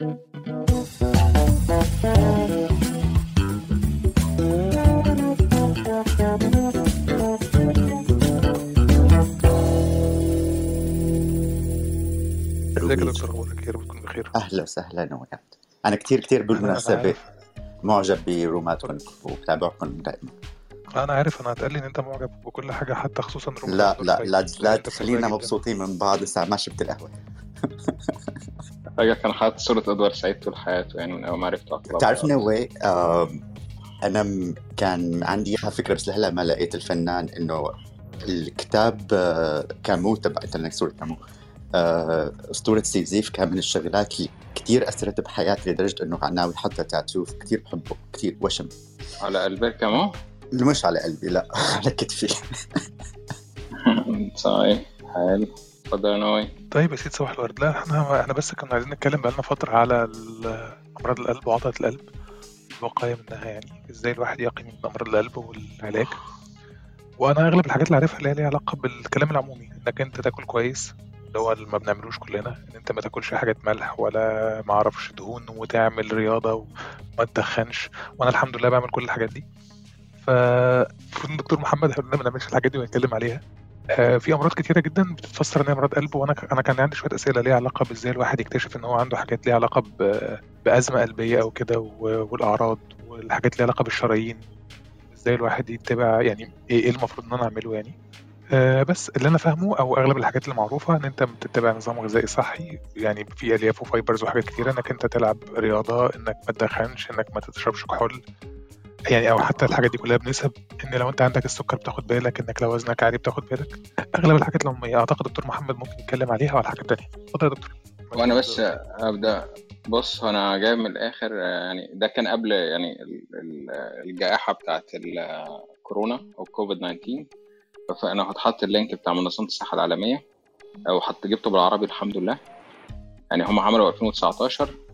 ازيك يا دكتور أخبارك يا رب تكون بخير. أهلا وسهلا وياك أنا كثير كثير بالمناسبة معجب بروماتكم وبتابعكم دائما. أنا عارف أنا اتقال لي إن أنت معجب بكل حاجة حتى خصوصا لا لا لا لا تخلينا مبسوطين من بعض. لسه ما شربت القهوة. فجأة كان حاطط صورة أدوار سعيد طول حياته يعني من أول ما عرفته بتعرف نوي أنا م- كان عندي فكرة بس لهلأ ما لقيت الفنان إنه الكتاب آه، كامو تبع انت صورة كامو. آه، أسطورة سيزيف كان من الشغلات اللي كثير أثرت بحياتي لدرجة إنه كان ناوي حتى تاتو كثير بحبه كثير وشم. على قلبك كمان مش على قلبي لأ على كتفي. صحيح حلو. اتفضل يا طيب يا سيد صباح الورد. لا إحنا إحنا بس كنا عايزين نتكلم بقالنا فترة على أمراض القلب وعضلة القلب. الوقايه منها يعني إزاي الواحد يقي من أمراض القلب والعلاج. وأنا أغلب الحاجات اللي عارفها اللي هي ليها علاقة بالكلام العمومي إنك أنت تاكل كويس اللي هو اللي ما بنعملوش كلنا إن أنت ما تاكلش حاجات ملح ولا ما أعرفش دهون وتعمل رياضة وما تدخنش. وأنا الحمد لله بعمل كل الحاجات دي. فالمفروض الدكتور محمد إحنا ما بنعملش الحاجات دي ونتكلم عليها. في أمراض كتيرة جدا بتتفسر إن هي أمراض قلب وأنا أنا كان عندي شوية أسئلة ليها علاقة بازاي الواحد يكتشف إن هو عنده حاجات ليها علاقة بأزمة قلبية أو كده والأعراض والحاجات ليها علاقة بالشرايين إزاي الواحد يتبع يعني إيه إيه المفروض إن أنا أعمله يعني. آه، بس اللي أنا فاهمه أو أغلب الحاجات اللي معروفة إن أنت بتتبع نظام غذائي صحي يعني في الياف وفايبرز وحاجات كتيرة إنك أنت تلعب رياضة إنك ما تدخنش إنك ما تشربش كحول. يعني أو حتى الحاجات دي كلها بنسب إن لو أنت عندك السكر بتاخد بالك إنك لو وزنك عالي بتاخد بالك. أغلب الحاجات العموميه أعتقد دكتور محمد ممكن يتكلم عليها وعلى حاجات تانية. اتفضل يا دكتور. وأنا بس ابدا بص أنا جاي من الآخر يعني ده كان قبل يعني ال- ال- الجائحة بتاعت الكورونا أو كوفيد 19 فأنا هتحط ال link بتاع منظمة الصحة العالمية أو حط جبته بالعربي الحمد لله. يعني هم عملوا 2019 آه،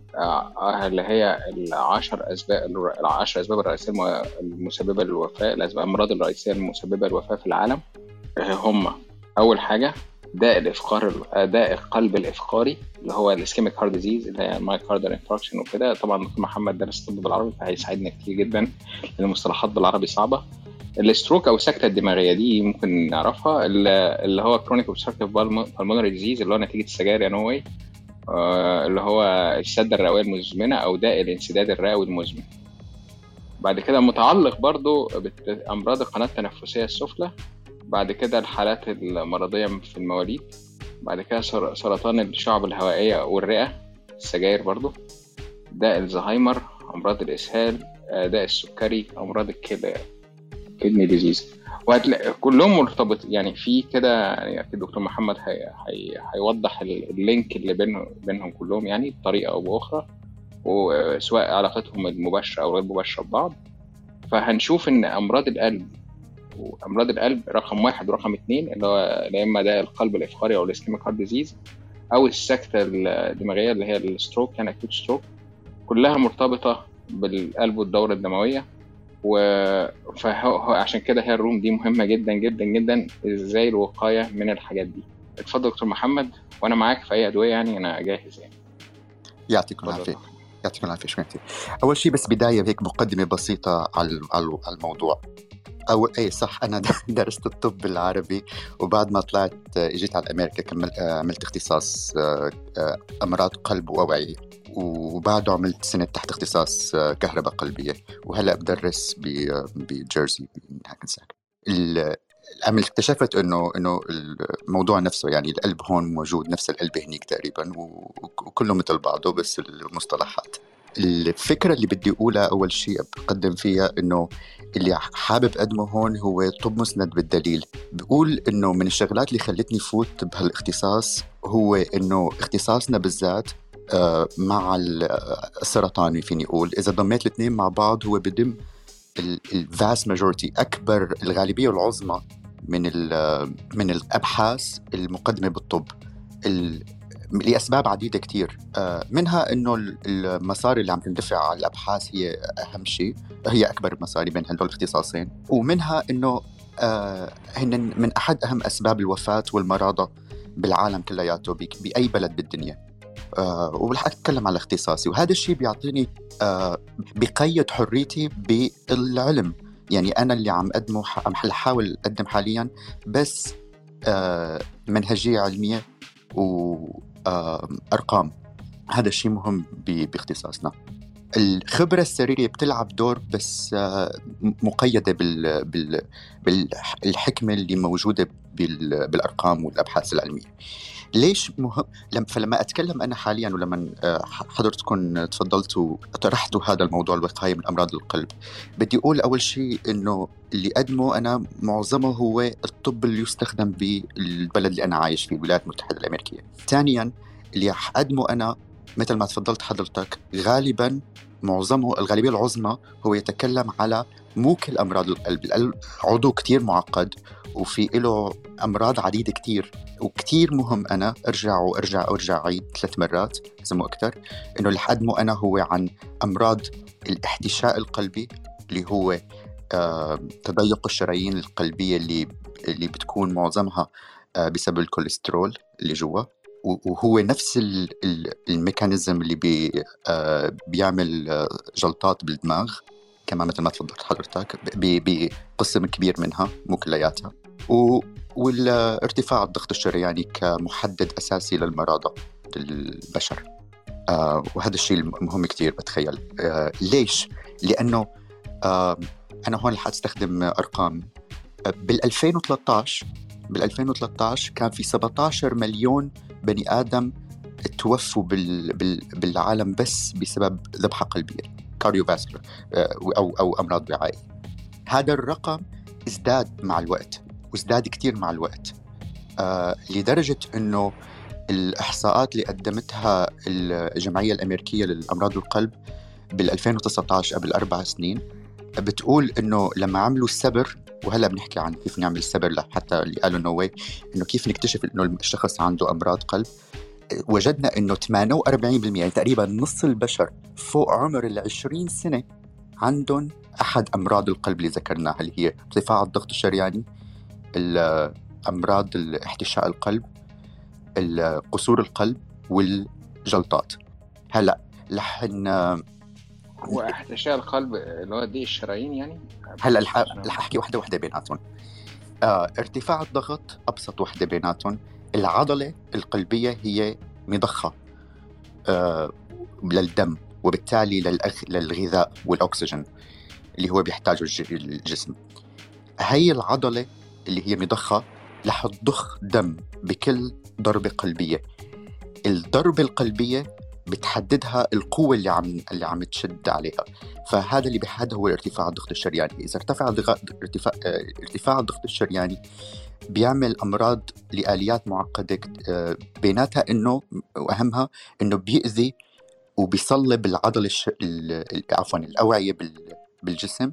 اللي هي العشر أسباب العشر أسباب الرئيسية الم- المسببة للوفاة الأسباب الأمراض الرئيسية المسببة للوفاة في العالم هم أول حاجة داء الإفقار داء القلب الإفقاري اللي هو ال ischemic heart disease اللي هي ال myocardial infarction وكده. طبعا دكتور محمد درس طب بالعربي فهيساعدنا كتير جدا لأن المصطلحات بالعربي صعبة. ال stroke أو السكتة الدماغية دي ممكن نعرفها اللي هو chronic obstructive pulmonary disease اللي هو نتيجة السجاير يا نوي اللي هو السده الرئويه المزمنة أو داء الانسداد الرئوي المزمن. بعد كده متعلق برضو بأمراض القناة التنفسية السفلى. بعد كده الحالات المرضية في المواليد. بعد كده سر- سرطان الشعب الهوائية والرئة السجاير برضو. داء الزهايمر أمراض الإسهال آه، داء السكري أمراض الكلى kidney disease. وهتلاقي كلهم مرتبط يعني في كده يعني أكيد دكتور محمد هي هي هيوضح ال- ال link اللي بينهم بينهم كلهم يعني بطريقة أو بأخرى وسواء علاقتهم المباشرة أو غير مباشرة ببعض. فهنشوف إن أمراض القلب وأمراض القلب رقم واحد ورقم اثنين اللي هو يا إما داء القلب الإفقاري أو ال ischemic heart disease أو السكتة الدماغية اللي هي ال stroke يعني acute stroke كلها مرتبطة بالقلب والدورة الدموية. و عشان كده هي ال room دي مهمة جدا جدا جدا. إزاي الوقاية من الحاجات دي؟ اتفضل دكتور محمد وأنا معاك في أي أدوية يعني أنا جاهز يعني. يعطيكم. العافية. يعطيكم العافية شكرا أول شيء بس بداية هيك مقدمة بسيطة على الموضوع. أو أي صح أنا درست الطب بالعربي وبعد ما طلعت إجيت على أمريكا كمل آه، عملت اختصاص آه، آه، أمراض قلب وأوعية وبعده عملت سنة تحت اختصاص آه، كهرباء قلبية. وهلأ بدرس بجيرسي هاكنساك ال- عملت اكتشفت إنه إنه الموضوع نفسه يعني القلب هون موجود نفس القلب هنيك تقريبا وكله مثل بعضه بس المصطلحات. الفكرة اللي بدي أقولها أول شيء بقدم فيها إنه اللي حابب أقدمه هون هو طب مسند بالدليل. بقول إنه من الشغلات اللي خلتني فوت بهالاختصاص هو إنه اختصاصنا بالذات مع ال- السرطاني فيني أقول. إذا ضميت الاثنين مع بعض هو بدم الفاست ماجورتي أكبر الغالبية العظمى من ال- من الأبحاث المقدمة بالطب. ال- لأسباب عديدة كتير. آه، منها إنه ال- المصاري اللي عم تندفع على الأبحاث هي أهم شيء. هي أكبر المصاري بين هدول الاختصاصين. ومنها إنه آه، هن من أحد أهم أسباب الوفاة والمرضى بالعالم كلياته بأي بلد بالدنيا. آه ورح أتكلم على اختصاصي. وهذا الشيء بيعطيني آه بقيد حريتي بالعلم. يعني أنا اللي عم اقدمه عم احاول أقدم حاليا بس آه منهجية علمية وارقام هذا الشيء مهم باختصاصنا. الخبرة السريرية بتلعب دور بس مقيدة بال... بال... بالحكمة اللي موجودة بال... بالأرقام والأبحاث العلمية. ليش مهم؟ فلما أتكلم أنا حاليا ولما آه، حضرتكم تفضلتوا طرحتوا هذا الموضوع الوقاية من أمراض القلب بدي أقول أول شيء إنه اللي اقدمه أنا معظمه هو الطب اللي يستخدم بالبلد اللي أنا عايش فيه الولايات المتحدة الأمريكية. ثانيا اللي اقدمه أنا مثل ما تفضلت حضرتك غالبا معظمه الغالبية العظمى هو يتكلم على مو كل امراض القلب، القلب عضو كتير معقد وفي له أمراض عديدة كتير. وكتير مهم أنا أرجع وأرجع وأرجع اعيد ثلاث مرات إذا مو أكثر إنه اللي حقدمه أنا هو عن أمراض الاحتشاء القلبي اللي هو آه تضيق الشرايين القلبية اللي اللي بتكون معظمها آه بسبب الكوليسترول اللي جوا. وهو نفس ال mechanism اللي بي آه بيعمل آه، جلطات بالدماغ كمان مثل ما تفضلت حضرتك بقسم كبير منها مو كلياتها. والارتفاع الضغط الشرياني كمحدد أساسي للمرضى للبشر. آه وهذا الشيء المهم كثير بتخيل. ليش؟ لأنه أنا هون رح أستخدم أرقام. بال 2013 بال 2013 كان في 17 مليون بني آدم توفوا بال بال بالعالم بس بسبب ذبحه قلبيه cardiovascular آه، أو أو أمراض وعائيه هذا الرقم ازداد مع الوقت وازداد كثير مع الوقت آه لدرجة إنه الإحصاءات اللي قدمتها الجمعية الأمريكية للأمراض القلب بال 2019 قبل أربع سنين بتقول إنه لما عملوا السبر وهلا بنحكي عن كيف نعمل السبر حتى اللي قالوا إنه إنه كيف نكتشف إنه الشخص عنده أمراض قلب. وجدنا إنه 48% يعني تقريبا نص البشر فوق عمر ال 20 سنة عندهم أحد أمراض القلب اللي ذكرناها اللي هي ارتفاع الضغط الشرياني أمراض احتشاء القلب قصور القلب والجلطات. هلا لحن هو احتشاء القلب اللي هو دي الشرايين يعني. هلا رح أحكي وحدة وحدة بيناتهم. آه ارتفاع الضغط أبسط وحدة بيناتهم. العضلة القلبية هي مضخة آه للدم وبالتالي للأغ... للغذاء والأكسجين اللي هو بيحتاجه الجسم. هي العضلة اللي هي مضخة رح تضخ دم بكل ضربة قلبية. الضربة القلبية بتحددها القوة اللي عم اللي عم تشد عليها، فهذا اللي بيحدد هو ارتفاع الضغط الشرياني، إذا ارتفع ارتفاع ارتفاع الضغط الشرياني بيعمل أمراض لآليات معقدة آه، بيناتها إنه وأهمها إنه بيأذي وبيصلب العضلة الش... عفوا الأوعية بالجسم.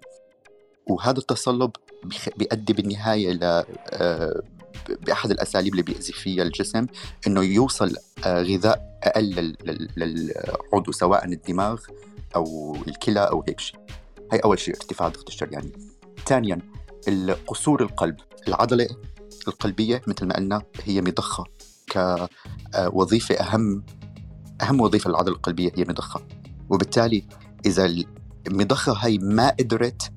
وهذا التصلب بيؤدي بالنهاية ل آه، بأحد الأساليب اللي بيأذي فيها الجسم إنه يوصل آه، غذاء أقل للعضو سواء الدماغ أو الكلى أو هيك شيء. هي أول شيء ارتفاع الضغط الشرياني ثانيا قصور القلب العضلة القلبية مثل ما قلنا هي مضخة كوظيفه أهم أهم وظيفة للعضلة القلبية هي مضخة. وبالتالي إذا المضخة هي ما قدرت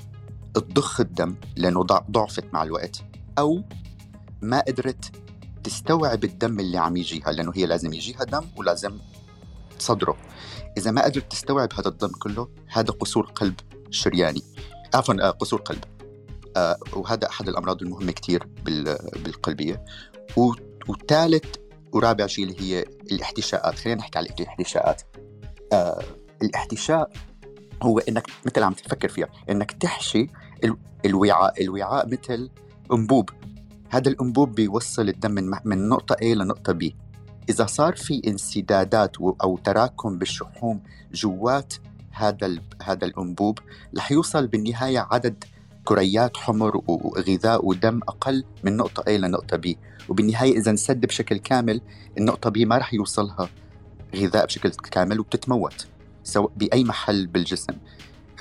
تضخ الدم لأنه ضعفت مع الوقت أو ما قدرت تستوعب الدم اللي عم يجيها لأنه هي لازم يجيها دم ولازم تصدره إذا ما قدرت تستوعب هذا الدم كله هذا قصور قلب شرياني. عفوا آه، قصور قلب. آه، وهذا أحد الأمراض المهمة كثير بالقلبية. وثالث ورابع شيء اللي هي الاحتشاءات. خلينا نحكي على الاحتشاءات. آه الاحتشاء هو إنك مثل عم تفكر فيها إنك تحشي الوعاء. الوعاء مثل أنبوب. هذا الأنبوب بيوصل الدم من من نقطة A لنقطة B. إذا صار في انسدادات أو تراكم بالشحوم جوات هذا هذا الأنبوب رح يوصل بالنهاية عدد كريات حمر وغذاء ودم أقل من نقطة A لنقطة B. وبالنهاية إذا انسد بشكل كامل النقطة B ما رح يوصلها غذاء بشكل كامل وبتتموت سواء بأي محل بالجسم.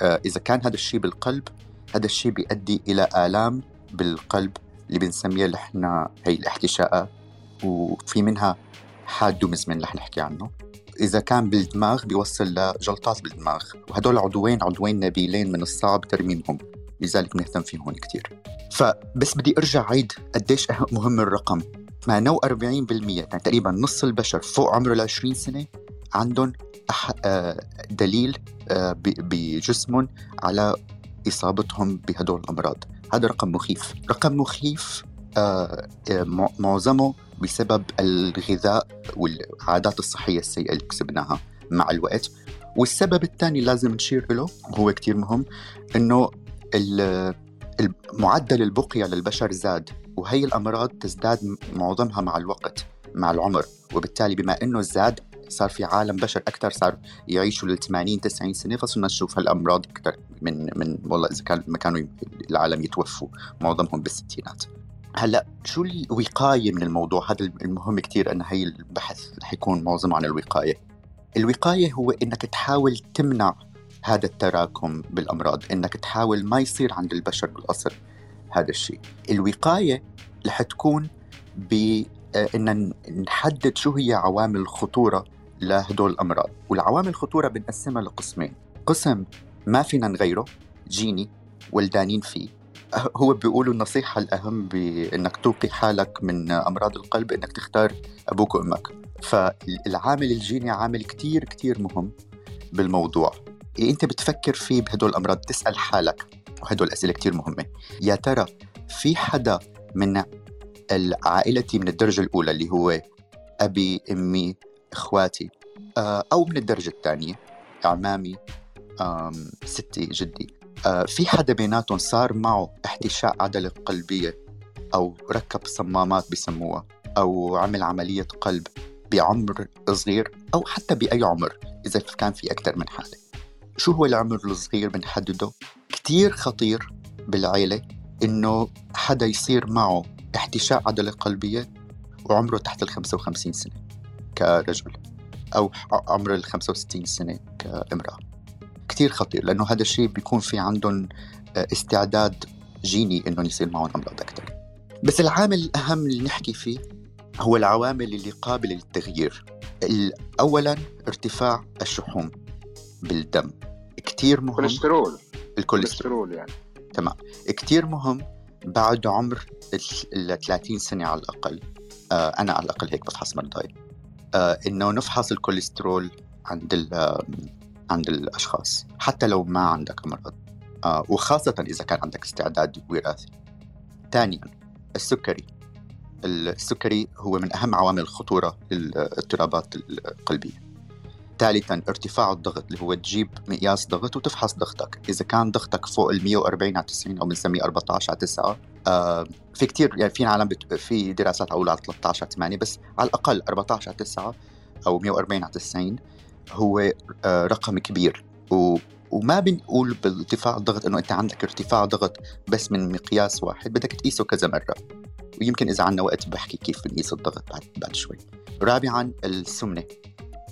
آه إذا كان هذا الشيء بالقلب هذا الشيء بيؤدي إلى آلام بالقلب اللي بنسميها نحن هي الاحتشاءات وفي منها حاد ومزمن رح نحكي عنه. إذا كان بالدماغ بيوصل لجلطات بالدماغ وهدول عضوين عضوين نبيلين من الصعب ترميمهم لذلك بنهتم فيهم كثير فبس بدي أرجع عيد قديش مهم الرقم. 48% يعني تقريبا نص البشر فوق عمر ال 20 سنة عندهم آه، دليل آه، بجسمهم على إصابتهم بهدول الأمراض. هذا رقم مخيف. رقم مخيف آه، معظمه بسبب الغذاء والعادات الصحية السيئة اللي كسبناها مع الوقت. والسبب الثاني لازم نشير له وهو كتير مهم إنه معدل البقية للبشر زاد وهي الأمراض تزداد معظمها مع الوقت مع العمر. وبالتالي بما أنه زاد صار في عالم بشر أكثر صار يعيشوا لل 80 90 سنة فصرنا نشوف هالأمراض أكثر من من والله إذا كان ما كانوا العالم يتوفوا معظمهم بالستينات. هلأ شو الوقاية من الموضوع؟ هذا المهم كثير إن هي البحث رح يكون معظمه عن الوقاية. الوقاية هو إنك تحاول تمنع هذا التراكم بالأمراض إنك تحاول ما يصير عند البشر بالأصل هذا الشيء. الوقاية رح تكون ب إن نحدد شو هي عوامل الخطورة لهدول الأمراض. والعوامل الخطوره بنقسمها لقسمين. قسم ما فينا نغيره جيني ولدانين فيه. هو بيقولوا النصيحة الأهم بأنك توقي حالك من أمراض القلب أنك تختار أبوك وأمك. فالعامل الجيني عامل كتير كتير مهم بالموضوع. إيه أنت بتفكر فيه بهدول الأمراض تسأل حالك. وهدول الأسئلة كتير مهمة. يا ترى في حدا من عائلتي من الدرجة الأولى اللي هو أبي أمي إخواتي. آه، أو من الدرجة الثانية أعمامي ستي جدي. آه، في حدا بيناتهم صار معه احتشاء عضلة قلبية أو ركب صمامات بسموها أو عمل عملية قلب بعمر صغير أو حتى بأي عمر إذا كان في أكثر من حالة. شو هو العمر الصغير بنحدده؟ كتير خطير بالعيلة إنه حدا يصير معه احتشاء عضلة قلبية وعمره تحت ال 55 سنة. كرجل أو عمر ال 65 سنة كامرأة. كتير خطير لأنه هذا الشيء بيكون في عندهم آه، استعداد جيني إنهم يصير معهم أمراض أكثر بس العامل الأهم اللي نحكي فيه هو العوامل اللي قابلة للتغيير. أولا ارتفاع الشحوم بالدم. كتير مهم. الكوليسترول. الكوليسترول. يعني. تمام. كتير مهم بعد عمر ال 30 سنة على الأقل. آه أنا على الأقل هيك بفحص مرضاي آه إنه نفحص الكوليسترول عند عند الأشخاص حتى لو ما عندك مرض. آه وخاصة إذا كان عندك استعداد وراثي. ثانيا السكري. السكري هو من أهم عوامل الخطورة للاضطرابات القلبية. ثالثا ارتفاع الضغط اللي هو تجيب مقياس ضغط وتفحص ضغطك. إذا كان ضغطك فوق ال 140 على 90 أو بنسميه 14 على 9 آه في كثير يعني في عالم بت... في دراسات أقول على 13 على 8 بس على الأقل 14 على 9 أو 140 على 90 هو آه رقم كبير. و... وما بنقول بارتفاع الضغط إنه أنت عندك ارتفاع ضغط بس من مقياس واحد بدك تقيسه كذا مرة. ويمكن إذا عندنا وقت بحكي كيف بنقيس الضغط بعد بعد شوي. رابعا السمنة.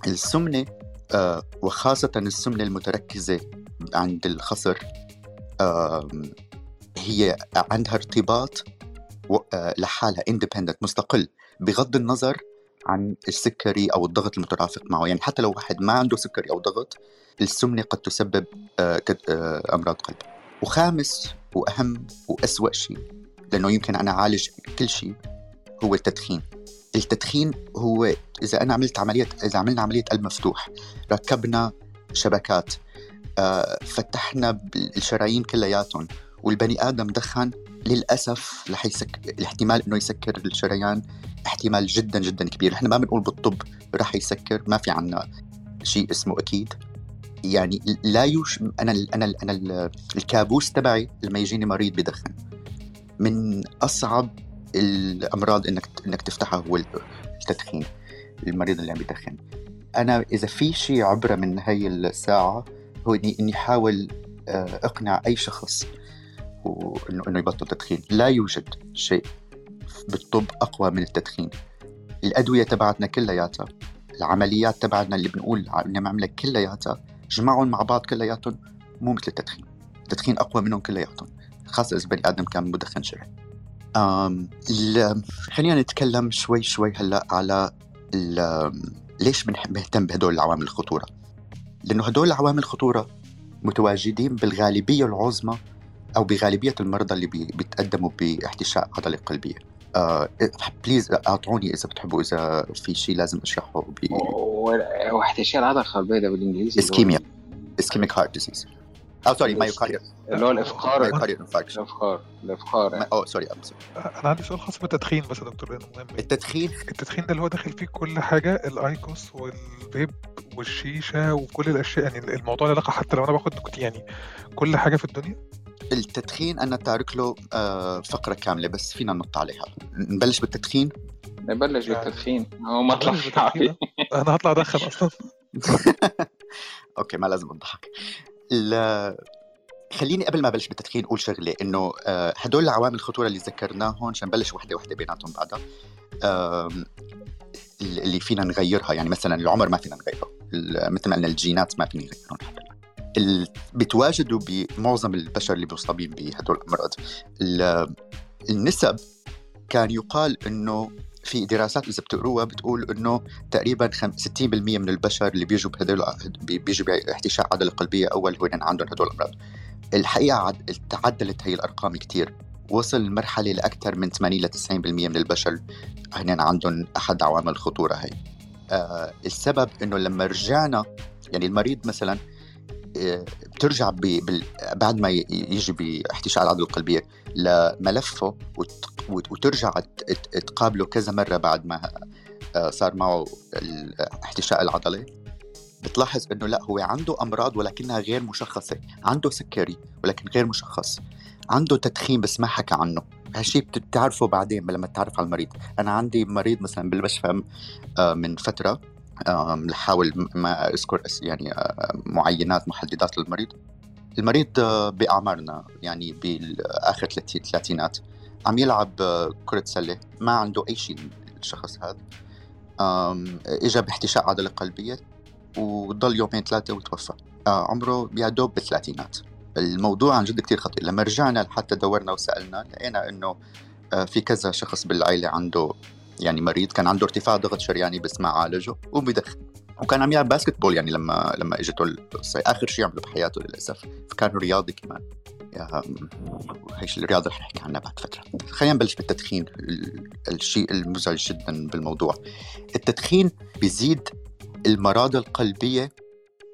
السمنة آه وخاصة السمنة المتركزة عند الخصر هي عندها ارتباط آه لحالها independent مستقل بغض النظر عن السكري أو الضغط المترافق معه. يعني حتى لو واحد ما عنده سكري أو ضغط السمنة قد تسبب آه، أمراض قلب. وخامس وأهم وأسوأ شيء لأنه يمكن أنا أعالج كل شيء هو التدخين. التدخين هو إذا أنا عملت عمليه إذا عملنا عملية قلب مفتوح ركبنا شبكات آه، فتحنا الشرايين كلياتهم والبني آدم دخن للأسف رح يسك... الاحتمال إنه يسكر الشريان احتمال جدا جدا كبير. إحنا ما بنقول بالطب رح يسكر ما في عنا شيء اسمه أكيد. يعني لا يوش أنا ال أنا ال أنا ال الكابوس تبعي لما يجيني مريض بدخن من أصعب الأمراض إنك إنك تفتحها هو التدخين المريض اللي عم يدخن أنا إذا في شيء عبره من هي الساعة هو إني إني احاول آه، أقنع أي شخص إنه إنه يبطل تدخين. لا يوجد شيء بالطب أقوى من التدخين. الأدوية تبعتنا كلياتها العمليات تبعتنا اللي بنقول نعملها كلياتها جمعهم مع بعض كلياتهم مو مثل التدخين. التدخين أقوى منهم كلياتهم خاصة إذا بني آدم كان مدخن شرعي خلينا نتكلم شوي شوي هلا على ليش بنهتم بهدول العوامل الخطورة؟ لأنه هدول عوامل الخطورة متواجدين بالغالبية العظمى أو بغالبية المرضى اللي بيتقدموا باحتشاء عضلة قلبية. آه please أعطوني إذا بتحبوا إذا في شيء لازم أشرحه ب واحتشاء العضلة القلبية ده بالإنجليزي ischemia ischemic heart disease أو sorry myocardia اللي هو الإفقار. myocardial infarction الإفقار. الإفقار. يعني. oh sorry أنا عندي سؤال خاص بالتدخين بس يا دكتور لأنه مهم التدخين؟ التدخين ده اللي هو داخل فيه كل حاجة ال IQOS وال vape والشيشة وكل الأشياء يعني الموضوع له علاقة حتى لو أنا باخد نيكوتين يعني كل حاجة في الدنيا؟ التدخين أنا تارك له آه، فقرة كاملة بس فينا ننط عليها. نبلش بالتدخين؟ نبلش بالتدخين. هو ما طلعش أنا هطلع أدخن أصلا. أوكي ما لازم أضحك. خليني قبل ما أبلش بالتدخين أقول شغلة إنه آه، هدول العوامل الخطورة اللي ذكرناهم عشان نبلش وحدة وحدة بيناتهم بعدها اللي فينا نغيرها يعني مثلا العمر ما فينا نغيره مثل ما قلنا الجينات ما فينا نغيرهم بيتواجدوا بمعظم البشر اللي مصابين بهدول الأمراض. ال- النسب كان يقال إنه في دراسات اذا بتقروها بتقول إنه تقريبا خم- 60% من البشر اللي بيجوا بهدول بي- بيجوا باحتشاء عضلة قلبية أول هو عندهم هدول الأمراض. الحقيقة عد- تعدلت هي الأرقام كتير. وصل المرحلة لأكثر من 80 ل 90% من البشر هن عندهم أحد عوامل الخطورة هي. آه السبب إنه لما رجعنا يعني المريض مثلا آه، بترجع ب... بال... بعد ما يجي باحتشاء العضلة القلبية لملفه وت... وت- وترجع تقابله كذا مرة بعد ما آه، صار معه ال- احتشاء العضله بتلاحظ إنه لا هو عنده أمراض ولكنها غير مشخصة. عنده سكري ولكن غير مشخص. عنده تدخين بس ما حكى عنه. هالشيء بتعرفه بعدين لما تتعرف على المريض. أنا عندي مريض مثلا بالمشفى آه، من فترة لحاول م- ما أذكر يعني آه، معينات محددات للمريض. المريض بأعمارنا يعني باخر الثلاثينات عم يلعب كرة سلة ما عنده أي شيء الشخص هذا. اجى باحتشاء عضلة قلبية وضل يومين ثلاثة وتوفى. آه، عمره يا دوب بالثلاثينات. الموضوع عن جد كتير خطير. لما رجعنا حتى دورنا وسألنا لقينا إنه آه، في كذا شخص بالعائلة عنده يعني مريض كان عنده ارتفاع ضغط شرياني بس ما عالجه وبدخن وكان عم يلعب باسكت بول يعني لما لما اجته القصة آخر شيء عمله بحياته للأسف. فكان رياضي كمان. يا هي الرياضة رح نحكي عنها بعد فترة. خلينا نبلش بالتدخين. ال- الشيء المزعج جدا بالموضوع. التدخين بيزيد المرض القلبية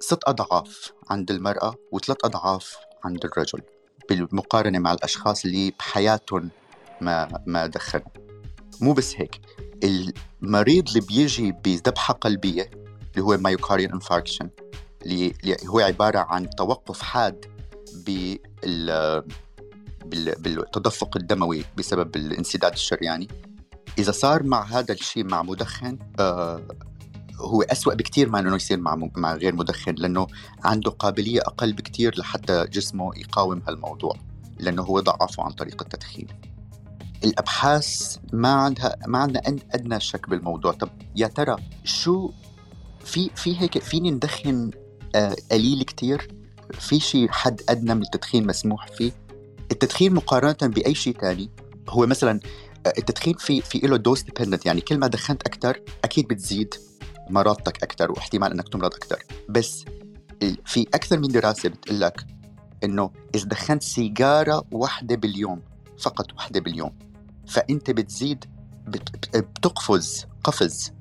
ست أضعاف عند المرأة وثلاث أضعاف عند الرجل بالمقارنة مع الأشخاص اللي بحياتهم ما ما دخنوا. مو بس هيك. المريض اللي بيجي بذبحة قلبية اللي هو myocardial infarction اللي هو عبارة عن توقف حاد بال بال- بالتدفق الدموي بسبب الانسداد الشرياني إذا صار مع هذا الشيء مع مدخن آه هو أسوأ بكتير من إنه يصير مع مع غير مدخن لأنه عنده قابلية أقل بكتير لحتى جسمه يقاوم هالموضوع لأنه هو ضعفه عن طريق التدخين. الأبحاث ما عندها ما عندنا أدنى شك بالموضوع. طب يا ترى شو في في هيك فيني ندخن آه، قليل كتير. في شيء حد أدنى من التدخين مسموح فيه. التدخين مقارنة بأي شيء تاني. هو مثلا آه، التدخين في في له dose dependent يعني كل ما دخنت أكثر أكيد بتزيد مضرتك أكثر واحتمال إنك تمرض أكثر بس في أكثر من دراسة بتقول لك إنه إذا دخنت سيجارة واحدة باليوم فقط واحدة باليوم فأنت بتزيد بت- بت- بتقفز قفز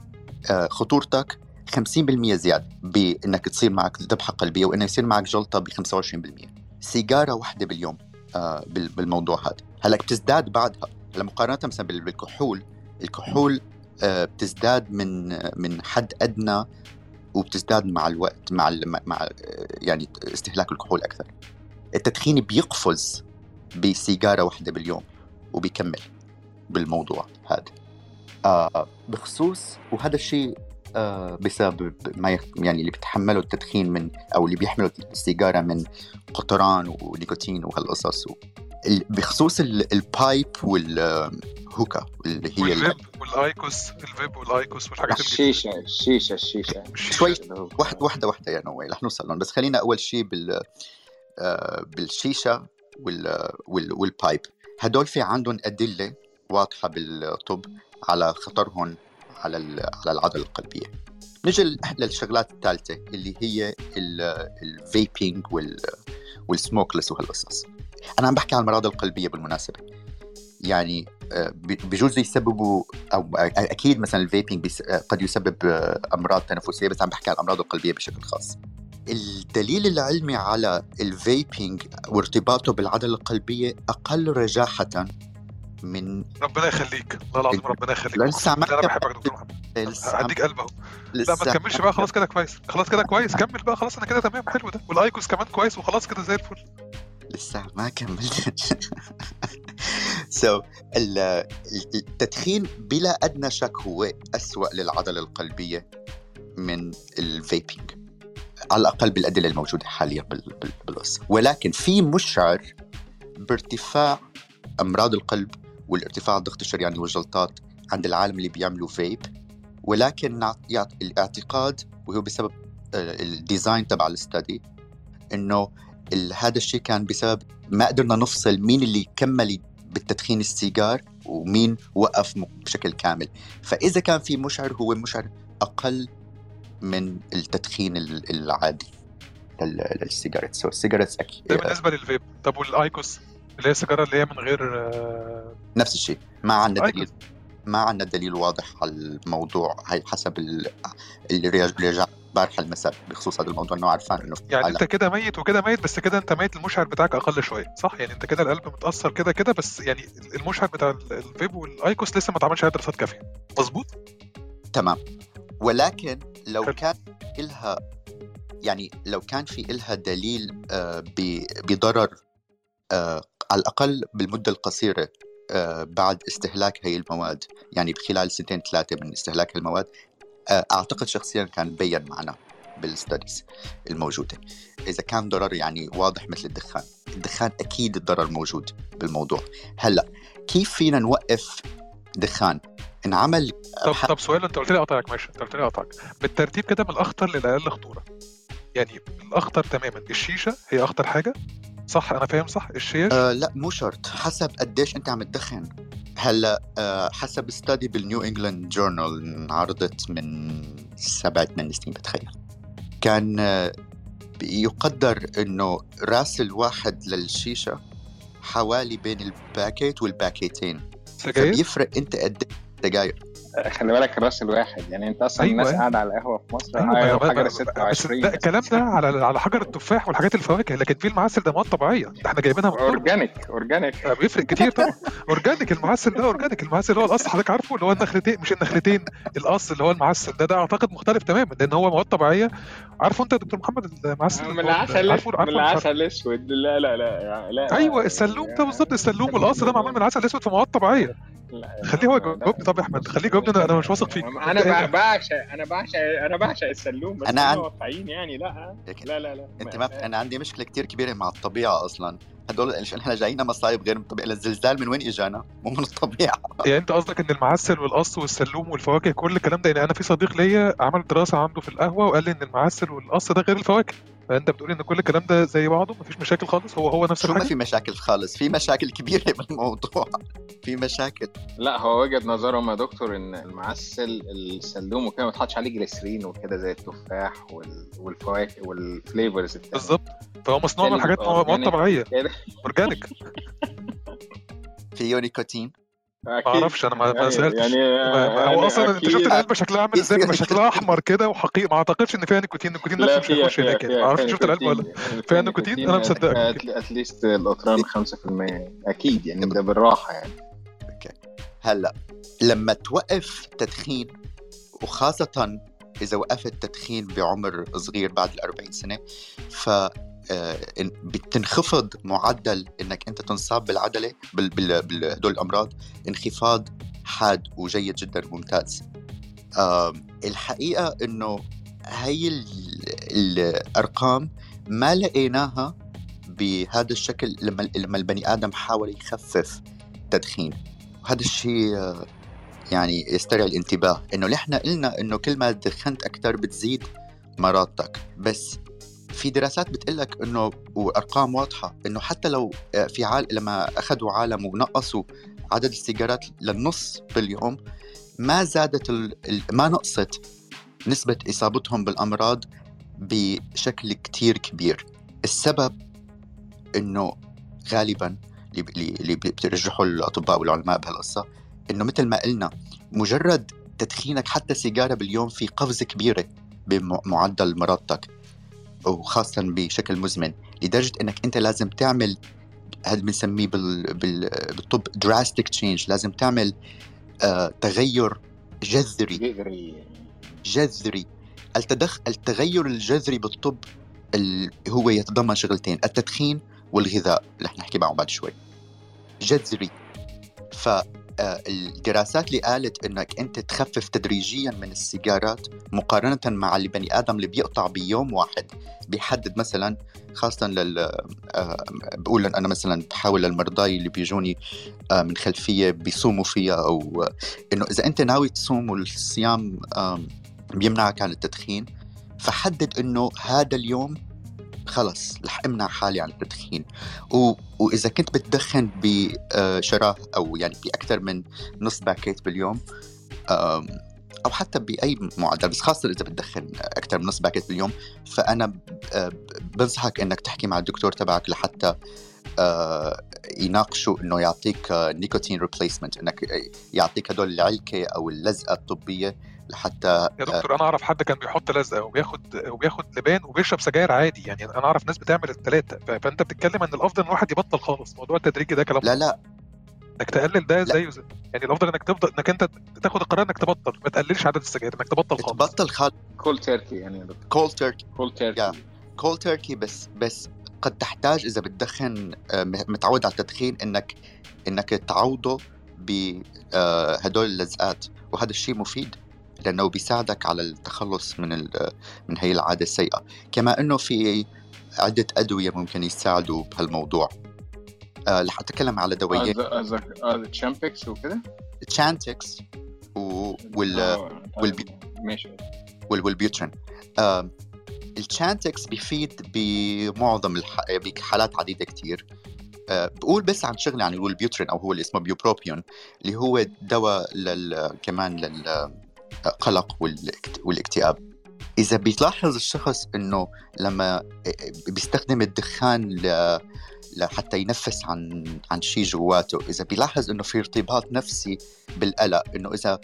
آه، خطورتك 50% زيادة بإنك تصير معك ذبحة قلبية وإنه يصير معك جلطة ب 25% سيجارة واحدة باليوم آه، بال- بالموضوع هذا. هلأ بتزداد بعدها. هلأ مقارنة مثلا بال- بالكحول الكحول آه، بتزداد من من حد أدنى وبتزداد مع الوقت مع مع- يعني استهلاك الكحول أكثر. التدخين بيقفز بسيجارة واحدة باليوم وبيكمل بالموضوع هذا. آه بخصوص وهذا الشيء بسبب ما يخ... يعني اللي بيتحملوا التدخين من أو اللي بيحملوا السيجارة من قطران ونيكوتين وهالقصص و... بخصوص ال- ال pipe وال hookah اللي هي ال- والفيب والأيكوس الفيب والأيكوس والحاجات. الشيشة الشيشة الشيشة. شوي واحد واحدة واحدة يا نوي رح نوصل لهم. بس خلينا أول شيء بال آه، بالشيشة وال وال وال pipe. هدول في عندهم أدلة واضحة بالطب على خطرهم على على العضلة القلبية. نجي للشغلات الثالثة اللي هي ال vaping وال smokeless وهالقصص. أنا عم بحكي عن الامراض القلبية بالمناسبة. يعني آه، بجوز يسببوا أو أكيد مثلا ال vaping قد يسبب آه، أمراض تنفسية بس عم بحكي عن الأمراض القلبية بشكل خاص. الدليل العلمي على ال vaping وارتباطه بالعضلة القلبية أقل رجاحة من ربنا يخليك. والله العظيم ربنا يخليك. لسه أنا بحبك دكتور محمد. هديك قلب اهو. لا ما تكملش بقى خلاص كده كويس. خلاص كده كويس. كمل بقى خلاص أنا كده تمام. حلو ده. وال IQOS كمان كويس وخلاص كده زي الفل. لسه ما كملت so, التدخين بلا أدنى شك هو أسوأ للعضلة القلبية من ال vaping على الأقل بالأدلة الموجودة حاليا بالقصة. ولكن في مشعر بارتفاع أمراض القلب والارتفاع الضغط الشرياني والجلطات عند العالم اللي بيعملوا فيب ولكن الاعتقاد وهو بسبب آه، الديزاين تبع الاستدي إنه هذا الشيء كان بسبب ما قدرنا نفصل مين اللي كمل بالتدخين السيجار ومين وقف بشكل كامل. فإذا كان في مشعر هو مشعر أقل من التدخين العادي للسيجارات. سو السيجارات أكيد بالنسبة للفيب طب والأيكوس؟ اللي هي السيجارة اللي هي من غير آه، نفس الشيء. ما عندنا دليل. ما عندنا دليل واضح على الموضوع. هي حسب اللي رجع بارحه المساء. بخصوص هذا الموضوع إنه عرفان إنه يعني أنت كده ميت وكده ميت بس كده أنت ميت المشعر بتاعك أقل شوية. صح؟ يعني أنت كده القلب متأثر كده كده بس يعني المشعر بتاع الفيب والأيكوس لسه ما اتعملش عليه دراسات كافية. مظبوط؟ تمام. ولكن لو حل. كان لها يعني لو كان في لها دليل آه، بضرر آه، على الأقل بالمدة القصيرة آه، بعد استهلاك هي المواد يعني بخلال سنتين ثلاثة من استهلاك المواد أعتقد شخصيا كان بين معنا بالستاديز الموجودة. إذا كان ضرر يعني واضح مثل الدخان الدخان أكيد الضرر موجود بالموضوع. هلأ كيف فينا نوقف دخان؟ انعمل طب طب سؤال انت قلت لي اقطعك ماشي انت قلت لي اقطعك بالترتيب كده من الأخطر للأقل خطورة. يعني الأخطر تماما الشيشة هي أخطر حاجة؟ صح أنا فاهم صح. الشيشة؟ آه لا مو شرط. حسب قديش أنت عم تدخن. هلأ آه حسب study بال New England Journal انعرضت من سبع ثمان سنين بتخيل. كان آه يقدر إنه رأس الواحد للشيشة حوالي بين الباكيت والباكيتين. سجاير؟ فبيفرق أنت قد سجاير خلي بالك الراس الواحد يعني انت أصلا أيوة. الناس قاعدة على القهوة في مصر أيوة, أيوة حجر 26 ده الكلام ده على على حجر التفاح والحاجات الفواكه لكن في المعسل ده مواد طبيعية ده إحنا جايبينها من organic organic. بيفرق كتير طبعا. organic المعسل ده organic. المعسل اللي هو الأصل حضرتك عارفه اللي هو النخلتين مش النخلتين الأصل اللي هو المعسل ده ده أعتقد مختلف تماما لأن هو مواد طبيعية. عارفه أنت يا دكتور محمد المعسل من العسل من العسل الأسود. لا لا لا لا أيوه السلوم ده بالظبط السلوم والاصل ده معمول من العسل الأسود في مواد طبيعية. خليه هو يجاوبني. طب يا أحمد خليه يجاوبني أنا مش واثق فيك. أنا بعشق أنا بعشق أنا بعشق السلوم بس أنا واقعيين يعني. لا لا لا لا. أنت ما أنا عندي مشكلة كتير كبيرة مع الطبيعة أصلا. هدول إحنا جايين مصايب غير من الطبيعه الزلزال من وين إجانا؟ مو من الطبيعة. يعني أنت قصدك إن المعسل والقص والسلوم والفواكه كل الكلام ده؟ يعني أنا في صديق ليا عمل دراسة عنده في القهوة وقال لي إن المعسل والقص ده غير الفواكه. فانت بتقول ان كل الكلام ده زي بعضه؟ مفيش مشاكل خالص؟ هو هو نفس الحاجة ما في مشاكل خالص. في مشاكل كبيرة بالموضوع. في مشاكل. لا هو وجهة نظرهم يا دكتور إن المعسل السلوم وكده ما تحطش عليه جليسرين وكده زي التفاح والفواكه وال flavors بالظبط. فهو مصنوع من حاجات مواد طبيعية. organic. فيه نيكوتين ما أعرفش أنا ما, ما سألتش. يعني هو أصلا انت شفت العلبه شكلها عامل إزاي؟ شكلها أحمر كده وحقيقي ما أعتقدش إن فيها نيكوتين. النيكوتين نفسه مش هيخش هناك يعني. ما أعرفش شفت العلبة ولا فيها نيكوتين أنا مصدقك. at least القطران 5% أكيد يعني ده بالراحة يعني. okay. هلأ لما توقف تدخين وخاصة إذا وقفت التدخين بعمر صغير بعد ال 40 سنة ف بتنخفض معدل إنك أنت تنصاب بالعضلة بهدول الأمراض انخفاض حاد وجيد جدا وممتاز الحقيقة إنه هي الأرقام ما لقيناها بهذا الشكل لما لما البني آدم حاول يخفف تدخين. وهذا الشيء آه، يعني يسترعي الانتباه إنه نحن قلنا إنه كل ما دخنت أكثر بتزيد مرضتك. بس في دراسات بتقلك إنه وأرقام واضحة إنه حتى لو آه، في عال لما اخذوا عالم ونقصوا عدد السيجارات للنص باليوم ما زادت ال... ما نقصت نسبة إصابتهم بالأمراض بشكل كتير كبير. السبب إنه غالبا اللي بترجحوا الأطباء والعلماء بهالقصة إنه مثل ما قلنا مجرد تدخينك حتى سيجارة باليوم في قفزة كبيرة بمعدل مرضتك. وخاصة بشكل مزمن لدرجة إنك أنت لازم تعمل هذا بنسميه بال... بال... بالطب drastic change لازم تعمل آه تغير جذري. جذري. جذري. التدخ... التغير الجذري بالطب ال... هو يتضمن شغلتين التدخين والغذاء اللي إحنا نحكي معه بعد شوي. جذري. ف الدراسات اللي قالت إنك أنت تخفف تدريجيا من السيجارات مقارنة مع اللي بني آدم اللي بيقطع بيوم واحد بيحدد مثلا خاصة لل آه، بقول أنا مثلا بحاول للمرضى اللي بيجوني آه، من خلفية بيصوموا فيها أو إنه إذا أنت ناوي تصوم والصيام بيمنعك عن التدخين فحدد إنه هذا اليوم خلص رح أمنع حالي عن التدخين. و... وإذا كنت بتدخن بشراهه أو يعني بأكثر من نص باكيت باليوم أو حتى بأي معدل بس خاصة إذا بتدخن أكثر من نص باكيت باليوم فأنا بنصحك إنك تحكي مع الدكتور تبعك لحتى يناقشوا إنه يعطيك nicotine replacement إنك يعطيك هدول العلكة أو اللزقة الطبية لحتى يا دكتور أنا أعرف حد كان بيحط لزقه وبياخد وبياخد لبان وبيشرب سجاير عادي يعني أنا أعرف ناس بتعمل الثلاثه فأنت بتتكلم إن الأفضل إن الواحد يبطل خالص. موضوع التدريجي ده كلام لا لا. إنك تقلل ده زيه زي يعني الأفضل إنك تفضل إنك أنت تاخد القرار إنك تبطل. ما تقللش عدد السجاير إنك تبطل خالص. تبطل خالص. cold turkey يعني cold turkey cold turkey cold turkey بس بس قد تحتاج إذا بتدخن آه، متعود على التدخين إنك إنك تعوضه بهدول آه، اللزقات. وهذا الشيء مفيد. لأنه بيساعدك على التخلص من من هي العادة السيئة. كما إنه في عدة أدوية ممكن يساعدوا بهالموضوع. أه رح أتكلم على دوايين قصدك Champix وكذا Chantix وال آه، والبي... ماشي. وال Wellbutrin. آه ال Chantix بيفيد بمعظم. بحالات عديدة كتير. أه بقول بس عن شغله عن ال Wellbutrin أو هو اللي اسمه bupropion اللي هو دواء لل... كمان لل قلق والاكتئاب. إذا بيلاحظ الشخص إنه لما بيستخدم الدخان ل لحتى ينفس عن عن شيء جواته إذا بيلاحظ إنه في ارتباط نفسي بالقلق إنه إذا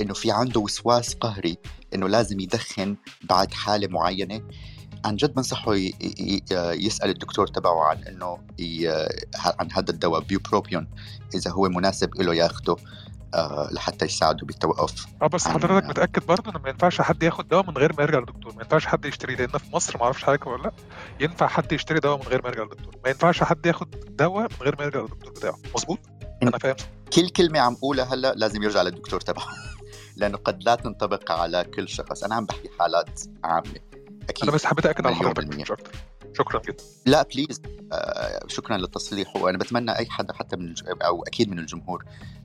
إنه في عنده وسواس قهري إنه لازم يدخن بعد حالة معينة عن جد بنصحه يسأل الدكتور تبعه عن إنه عن هذا الدواء بيوبروبيون إذا هو مناسب له ياخده. لحتى يساعدوا بالتوقف آه بس حضرتك متأكد برضه ان ما ينفعش حد ياخد دواء من غير ما يرجع للدكتور؟ ما ينفعش حد يشتري لأن في مصر ما أعرفش حضرتك ولا لأ ينفع حد يشتري دواء من غير ما يرجع للدكتور؟ ما ينفعش حد ياخد دواء من غير ما يرجع للدكتور بتاعه؟ مظبوط؟ أنا فاهم. كل كلمة عم قولها هلأ لازم يرجع للدكتور تبعه لأنه قد لا تنطبق على كل شخص. أنا عم بحكي حالات عامة. أكيد أنا بس حبيت أكد على حضرتك مش أكتر. شكرا جدا. لا بليز آه شكرا للتصليح وأنا بتمنى أي حدا حتى من أو أكيد من الجمهور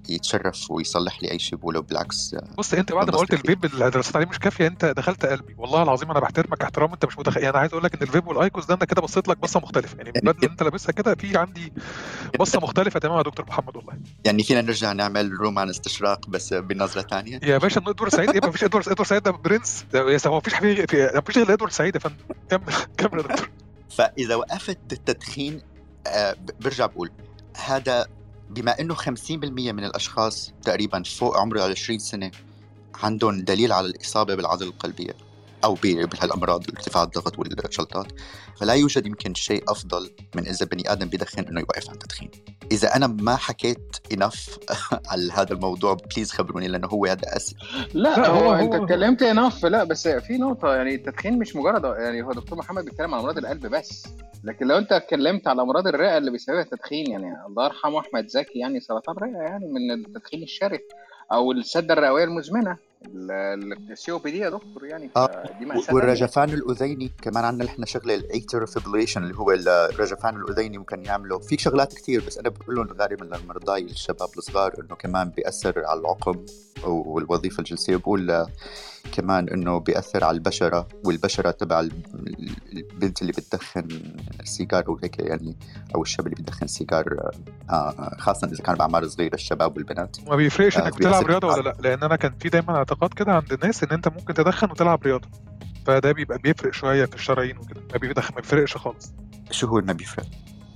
يتشرف ويصلح لي أي شيء بقوله بالعكس آه، بص أنت بعد ما قلت الفيب الدراسات عليه مش كافية أنت دخلت قلبي. والله العظيم أنا بحترمك احترام أنت مش متخيل يعني أنا عايز أقول لك إن ال vape وال IQOS ده أنا كده بصيت لك بصة مختلفة. يعني بدل أنت لابسها كده في عندي بصة مختلفة تماما يا دكتور محمد والله. يعني فينا نرجع نعمل روم عن استشراق بس بنظرة ثانية يا باشا ادوار سعيد إيه ما فيش ادوار ادوار سعيد ده برنس هو ما فيش ما فيش غير ادوار سعيد يا فندم. كمل كمل يا دكتور. فإذا وقفت التدخين آه، برجع بقول هذا بما إنه 50% من الأشخاص تقريبا فوق عمر 20 سنة عندهم دليل على الإصابة بالعضلة القلبية. أو بهالامراض ارتفاع الضغط والجلطات فلا يوجد يمكن شيء أفضل من إذا بني آدم بدخن إنه يوقف عن التدخين إذا أنا ما حكيت انف على هذا الموضوع بليز خبروني لأنه هو هذا أس... لا, لا هو, هو أنت اتكلمت انف لا بس في نقطة يعني التدخين مش مجرد يعني هو دكتور محمد بيتكلم عن أمراض القلب بس. لكن لو أنت اتكلمت على أمراض الرئة اللي بيسببها التدخين يعني الله يرحمه أحمد زكي يعني سرطان رئه يعني من التدخين الشرس أو السده الرئوية المزمنة. ال COPD يا دكتور يعني آه دي والرجفان الأذيني كمان عندنا إحنا شغله ال atrial fibrillation اللي هو الرجفان الأذيني ممكن يعمله. في شغلات كثير بس أنا بقول لهم غالبا للمرضى الشباب الصغار إنه كمان بيأثر على العقم والوظيفه الجنسية. بقول كمان إنه بيأثر على البشرة والبشرة تبع البنت اللي بتدخن سيجار وهيك يعني أو الشاب اللي بيدخن سيجار آه خاصه إذا كان بأعمار صغيرة الشباب والبنات. ما بيفرقش آه، انك بتلعب بيأثر- رياضة ولا لأ لأن أنا كان في دايما اعتقاد كده عند الناس إن أنت ممكن تدخن وتلعب رياضة. فده بيبقى بيفرق شوية في الشرايين وكده. ما بيدخن ما بيفرقش خالص. شو هو ما بيفرق؟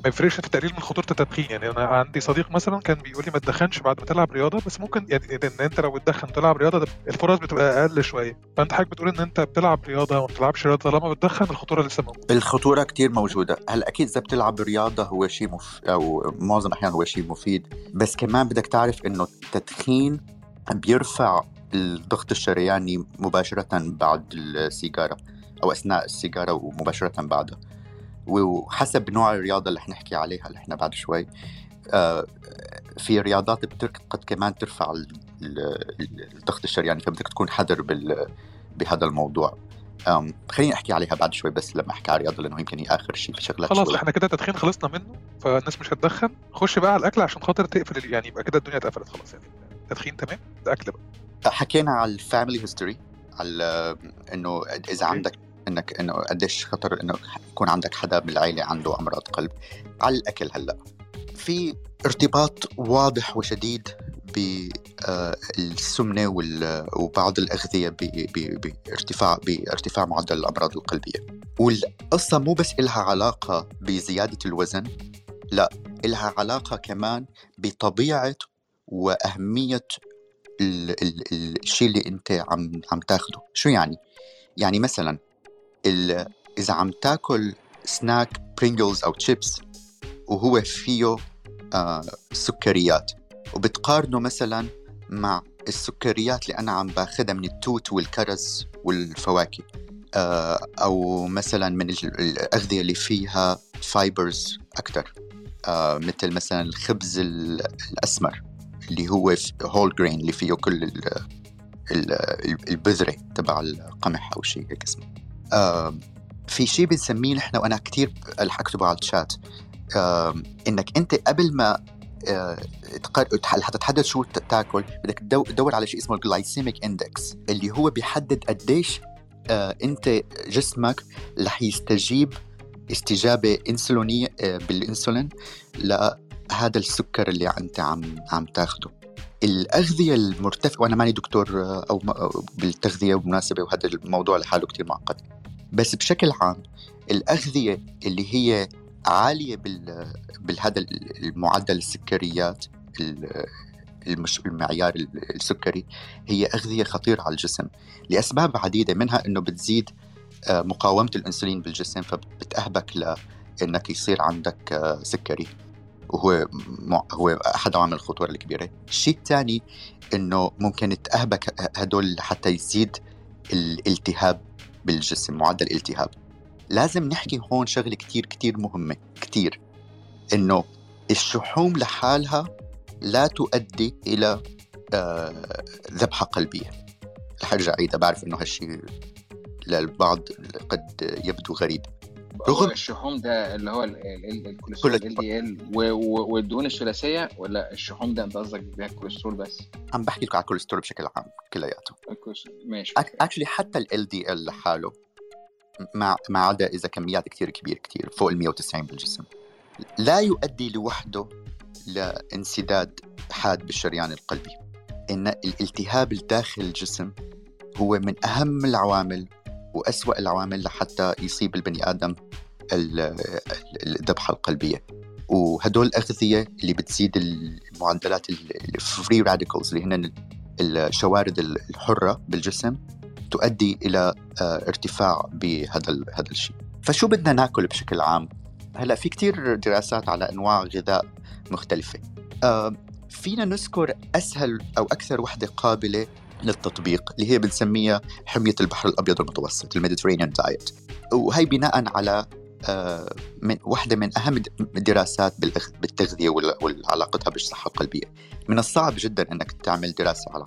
ما يفرقش في تقليل من خطورة التدخين. يعني أنا عندي صديق مثلا كان بيقول لي ما تدخنش بعد ما تلعب رياضة بس ممكن يعني إن أنت لو بتدخن وتلعب رياضة الفرص بتبقى أقل شوية. فأنت حضرتك بتقول إن أنت بتلعب رياضة وما بتلعبش رياضة طالما بتدخن الخطورة لسه موجودة. الخطورة كتير موجودة. هلا أكيد إذا بتلعب رياضة هو شيء مف... أو معظم الأحيان هو شيء مفيد. بس كمان بدك تعرف إنه التدخين بيرفع الضغط الشرياني مباشرة بعد السيجارة أو أثناء السيجارة ومباشرة بعدها وحسب نوع الرياضة اللي حنحكي عليها اللي إحنا بعد شوي آه، في رياضات قد كمان ترفع ال- ال- الضغط الشرياني فبدك تكون حذر بال... بهذا الموضوع خليني أحكي عليها بعد شوي بس لما أحكي على الرياضه لأنه يمكن هي آخر شيء في شغلات خلاص شوي. إحنا كده التدخين خلصنا منه فالناس مش هتدخن خش بقى على الأكل عشان خاطر تقفل يعني يبقى كده الدنيا اتقفلت خلاص يعني التدخين تمام الاكل بقى حكينا على ال family history على إنه إذا. عندك إنك إنه قديش خطر إنه يكون عندك حدا من العيله عنده أمراض قلب. على الأكل هلأ. في ارتباط واضح وشديد بالسمنه وال- وبعض الأغذية بارتفاع بارتفاع معدل الأمراض القلبية. والقصة مو بس إلها علاقة بزيادة الوزن لأ إلها علاقة كمان بطبيعة وأهمية ال- ال- ال- الشيء اللي أنت عم عم تاخده. شو يعني؟ يعني مثلا إذا عم تاكل snack Pringles أو تشيبس وهو فيه آه سكريات. وبتقارنه مثلا مع السكريات اللي أنا عم باخذها من التوت والكرز والفواكه آه أو مثلا من ال- الأغذية اللي فيها fibers أكثر آه مثل مثلا الخبز ال- الأسمر اللي هو whole grain اللي فيه كل ال ال البذرة تبع القمح أو شيء هيك اسمه. في شيء بنسميه نحن وأنا كثير أكتبه على الشات. إنك أنت قبل ما آه تقر- حتى تحدد شو تاكل بدك تدو- تدور على شيء اسمه ال glycemic index اللي هو بيحدد قديش أنت جسمك رح يستجيب استجابة إنسولينية بالإنسولين لهذا السكر اللي أنت عم عم تاخده. الأغذية المرتفعه وأنا ماني دكتور أو بالتغذية بالمناسبه وهذا الموضوع لحاله كتير معقد. بس بشكل عام الأغذية اللي هي عالية بال بهذا المعدل السكريات ال- المش المعيار ال- السكري هي أغذية خطيرة على الجسم. لأسباب عديدة منها إنه بتزيد آه، مقاومة الإنسولين بالجسم فبتأهبك لانك يصير عندك آه، سكري. وهو هو أحد عوامل الخطورة الكبيرة. الشيء الثاني إنه ممكن تأهبك هدول حتى يزيد الالتهاب بالجسم معدل الالتهاب لازم نحكي هون شغلة كتير كتير مهمة كتير. إنه الشحوم لحالها لا تؤدي إلى آه، ذبحة قلبية. أرجع عيدها بعرف إنه هالشيء للبعض قد يبدو غريب. رغم- الشحوم ده اللي هو ال- ال- ال- الكوليسترول LDL والدهون الثلاثية ولا الشحوم ده؟ انت قصدك بيها الكوليسترول بس؟ عم بحكي لك على الكوليسترول بشكل عام كلياته ماشي. actually حتى ال LDL لحاله مع ما عدا إذا كميات كثير كبير كثير فوق ال 190 بالجسم. لا يؤدي لوحده لانسداد حاد بالشريان القلبي. إن الالتهاب الداخل الجسم هو من أهم العوامل وأسوأ العوامل لحتى يصيب البني آدم ال- ال- الذبحة القلبية. وهدول الأغذية اللي بتزيد المعدلات ال free radicals اللي هن الشوارد الحرة بالجسم تؤدي إلى آه، ارتفاع بهذا هذا الشيء. فشو بدنا ناكل بشكل عام؟ هلأ في كتير دراسات على أنواع غذاء مختلفة. آه، فينا نذكر أسهل أو أكثر وحدة قابلة للتطبيق اللي هي بنسميها حمية البحر الأبيض المتوسط ال Mediterranean diet. وهي بناء على آه، من واحدة من أهم الدراسات بالتغذية وعلاقتها بالصحة القلبية. من الصعب جدا أنك تعمل دراسة على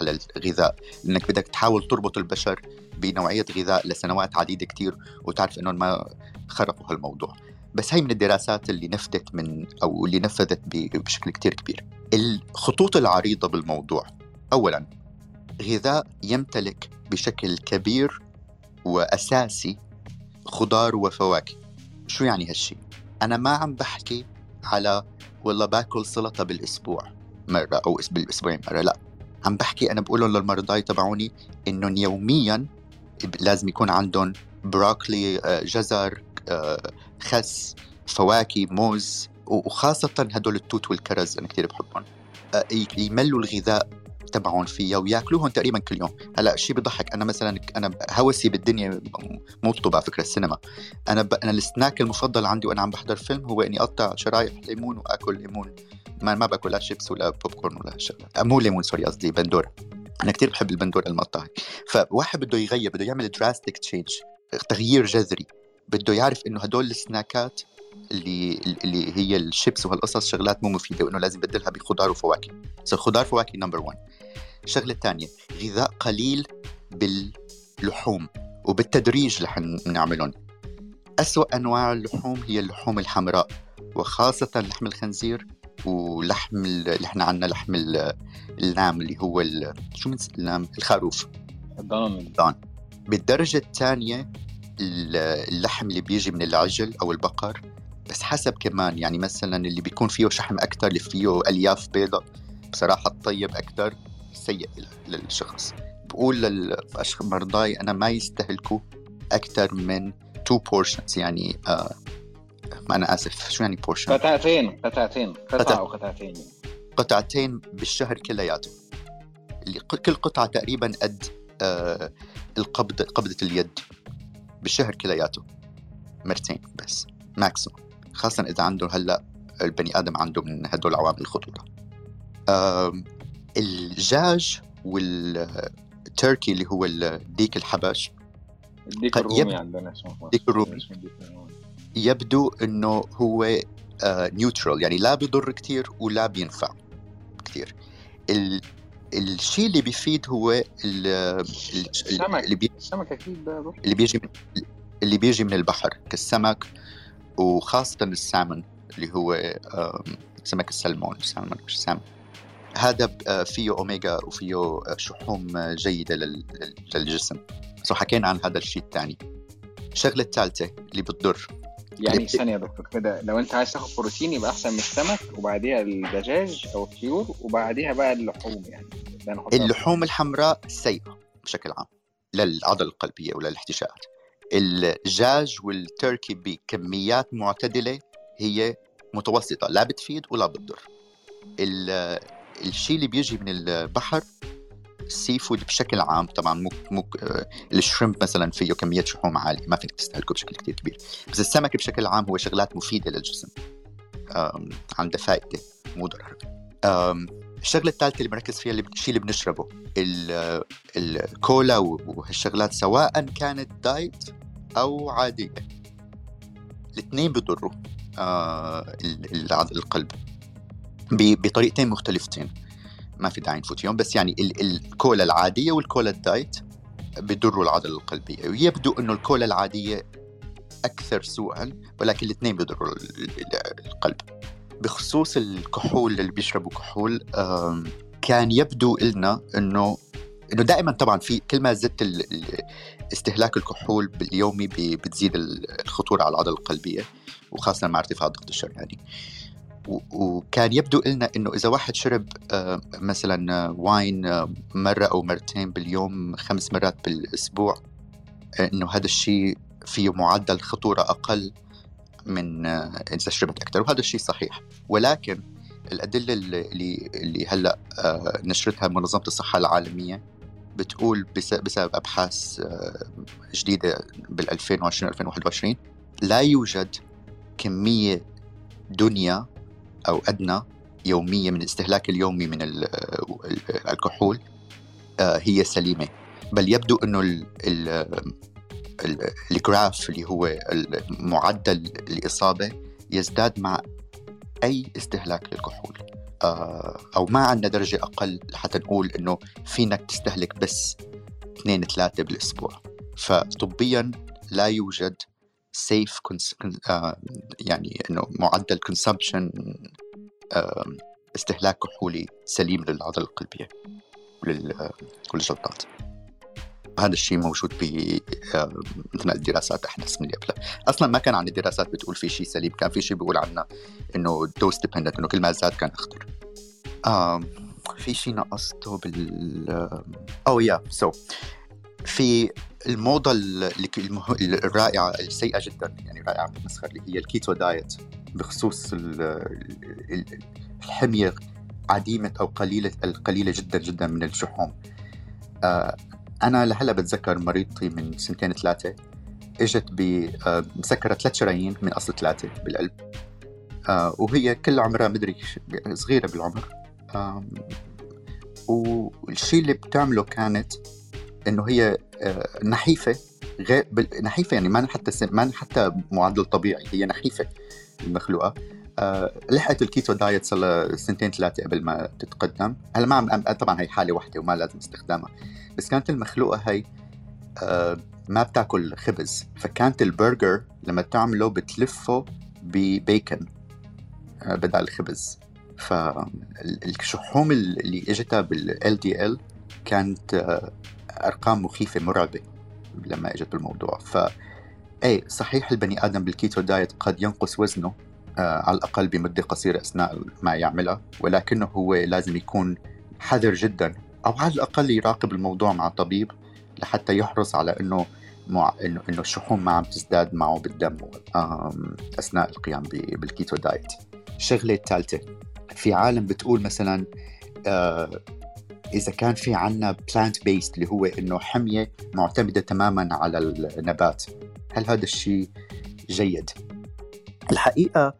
على الغذاء لأنك بدك تحاول تربط البشر بنوعية غذاء لسنوات عديدة كتير وتعرف أنهم ما خرقوا هالموضوع. بس هي من الدراسات اللي نفذت من أو اللي نفذت بشكل كتير كبير. الخطوط العريضة بالموضوع أولا غذاء يمتلك بشكل كبير وأساسي خضار وفواكه. شو يعني هالشي؟ أنا ما عم بحكي على والله باكل سلطة بالأسبوع مرة أو بالأسبوعين مرة لا. عم بحكي أنا بقول للمرضى تبعوني إنهم يوميا لازم يكون عندهم بروكلي آه، جزر آه، خس فواكه موز وخاصة هدول التوت والكرز أنا كثير بحبهم. آه، يملوا الغذاء تبعهم فيها وياكلوهم تقريبا كل يوم. هلأ شيء بضحك أنا مثلا أنا هوسي بالدنيا مطلوب على فكرة السينما. أنا ب... أنا السناك المفضل عندي وأنا عم بحضر فيلم هو إني أقطع شرايح ليمون وآكل ليمون. ما ما بأكل لا شيبس ولا بوب كورن ولا هالشغلات مو ليمون sorry قصدي بندورة. أنا كثير بحب البندورة المقطعة فواحد بده يغير بده يعمل drastic change تغيير جذري. بده يعرف إنه هدول السناكات اللي اللي هي الشيبس وهالقصص شغلات مو مفيدة وإنه لازم يبدلها بخضار وفواكه. so خضار فواكه number 1 الشغله الثانية غذاء قليل باللحوم وبالتدريج رح نعملهم. أسوأ أنواع اللحوم هي اللحوم الحمراء وخاصة لحم الخنزير ولحم اللي إحنا عندنا لحم ال lamb اللي هو شو من ال lamb؟ الخروف. الضان الضان بالدرجة الثانية اللحم اللي بيجي من العجل أو البقر بس حسب كمان يعني مثلا اللي بيكون فيه شحم أكثر اللي فيه ألياف بيضاء بصراحة الطيب أكثر سيء للشخص. بقول للمرضاي أنا ما يستهلكوا أكثر من two portions يعني آه ما أنا آسف. شو يعني portion؟ قطعتين قطعتين. قطعة أو قطعتين. قطعتين بالشهر كلياته اللي كل قطعة تقريبا قد آه القبضة قبضة اليد بالشهر كلياته. مرتين بس maximum خاصة إذا عنده هلأ البني آدم عنده من هدول العوامل الخطورة. الدجاج والتركي اللي هو الديك الحبش. الديك الرومي يب... عندنا اسمه. ديك الرومي. يبدو إنه هو neutral آه يعني لا بيضر كثير ولا بينفع كثير ال... الشيء اللي بيفيد هو ال... السمك. اللي بي... السمك أكيد اللي بيجي من اللي بيجي من البحر كالسمك وخاصة السامن اللي هو سمك السلمون السالمون مش هذا آه، فيه اوميجا وفيه آه، شحوم آه، جيدة للجسم. so حكينا عن هذا الشيء الثاني. الشغلة الثالثة اللي بتضر. يعني ثانية يا دكتور. كده لو أنت عايز تاخد بروتين يبقى أحسن من السمك وبعديها الدجاج أو الطيور وبعديها بقى اللحوم يعني. اللحوم الحمراء سيئة بشكل عام للعضلة القلبية وللاحتشاءات الدجاج والتركي بكميات معتدلة هي متوسطة لا بتفيد ولا بتضر. الشيء اللي بيجي من البحر ال seafood بشكل عام طبعا مو مو ال shrimp مثلا فيه كمية شحوم عالية ما فيك تستهلكه بشكل كثير كبير. بس السمك بشكل عام هو شغلات مفيدة للجسم. عنده فائده مو ضرر. الشغلة الثالثة اللي بنركز فيها الشيء اللي بنشربه الكولا وهالشغلات سواء كانت دايت أو عادية. الاثنين بيضروا آه القلب. بطريقتين مختلفتين. ما في داعي نفوت فيهم بس يعني الكولا العادية والكولا الدايت بيضروا العضلة القلبية ويبدو إنه الكولا العادية أكثر سوءا ولكن الاثنين بيضروا القلب. بخصوص الكحول اللي بيشربوا كحول كان يبدو لنا انه إنه دائما طبعا في كل ما زدت استهلاك الكحول باليومي بتزيد الخطورة على العضلة القلبية وخاصة مع ارتفاع ضغط الشرياني وكان يبدو لنا إنه إذا واحد شرب آه، مثلا واين آه، مرة أو مرتين باليوم خمس مرات بالأسبوع آه، إنه هذا الشيء فيه معدل خطورة أقل من إذا شربت أكثر وهذا الشيء صحيح. ولكن الأدلة اللي اللي هلأ نشرتها منظمة الصحة العالمية بتقول بسبب أبحاث جديدة بال 2020 2021 لا يوجد كمية دنيا أو أدنى يومية من الاستهلاك اليومي من الكحول آه، هي سليمة. بل يبدو أنه ال graph اللي هو معدل الإصابة يزداد مع أي استهلاك للكحول. آه، أو ما عندنا درجة أقل حتى نقول أنه فينك تستهلك بس اثنين ثلاثة بالأسبوع. فطبيا لا يوجد safe آه، يعني إنه معدل consumption استهلاك كحولي سليم للعضلة القلبية وللجلطات هذا الشيء موجود ب مثل الدراسات أحدث من قبل. أصلا ما كان عندي دراسات بتقول في شيء سليم كان في شيء بيقول عنا إنه dose dependent إنه كل ما زاد كان أخطر. آه في شيء نقصته بال oh yeah so في الموضة الرائعة السيئة جدا يعني رائعة بالمسخر اللي هي ال keto diet بخصوص الحمية عديمة أو قليلة القليلة جدا جدا من الشحوم آه أنا لهلا بتذكر مريضتي من سنتين ثلاثة إجت بمسكرة ثلاث شرايين من أصل ثلاثة بالقلب. آه وهي كل عمرها مدري صغيرة بالعمر. آه والشيء اللي بتعمله كانت إنه هي آه، نحيفة غير نحيفة يعني ما حتى ما حتى معدل طبيعي هي نحيفة المخلوقة. أه لحقت ال keto diet صار سنتين ثلاثة قبل ما تتقدم. هلا ما عم طبعا هي حالة واحدة وما لازم استخدامها بس كانت المخلوقة هي أه ما بتاكل خبز. فكانت البرجر لما تعمله بتلفه ببيكن بدل الخبز. فالشحوم اللي إجتها بال LDL كانت آه، أرقام مخيفة مرعبة لما إجت بالموضوع ف اي صحيح البني آدم بال keto diet قد ينقص وزنه آه على الأقل بمدة قصيرة أثناء ما يعملها ولكنه هو لازم يكون حذر جدا أو على الأقل يراقب الموضوع مع طبيب لحتى يحرص على إنه مع انه إنه الشحوم ما عم تزداد معه بالدم أثناء القيام بال keto diet. الشغله الثالثه في عالم بتقول مثلا آه إذا كان في عنا plant based اللي هو إنه حمية معتمدة تماما على النبات هل هذا الشيء جيد؟ الحقيقة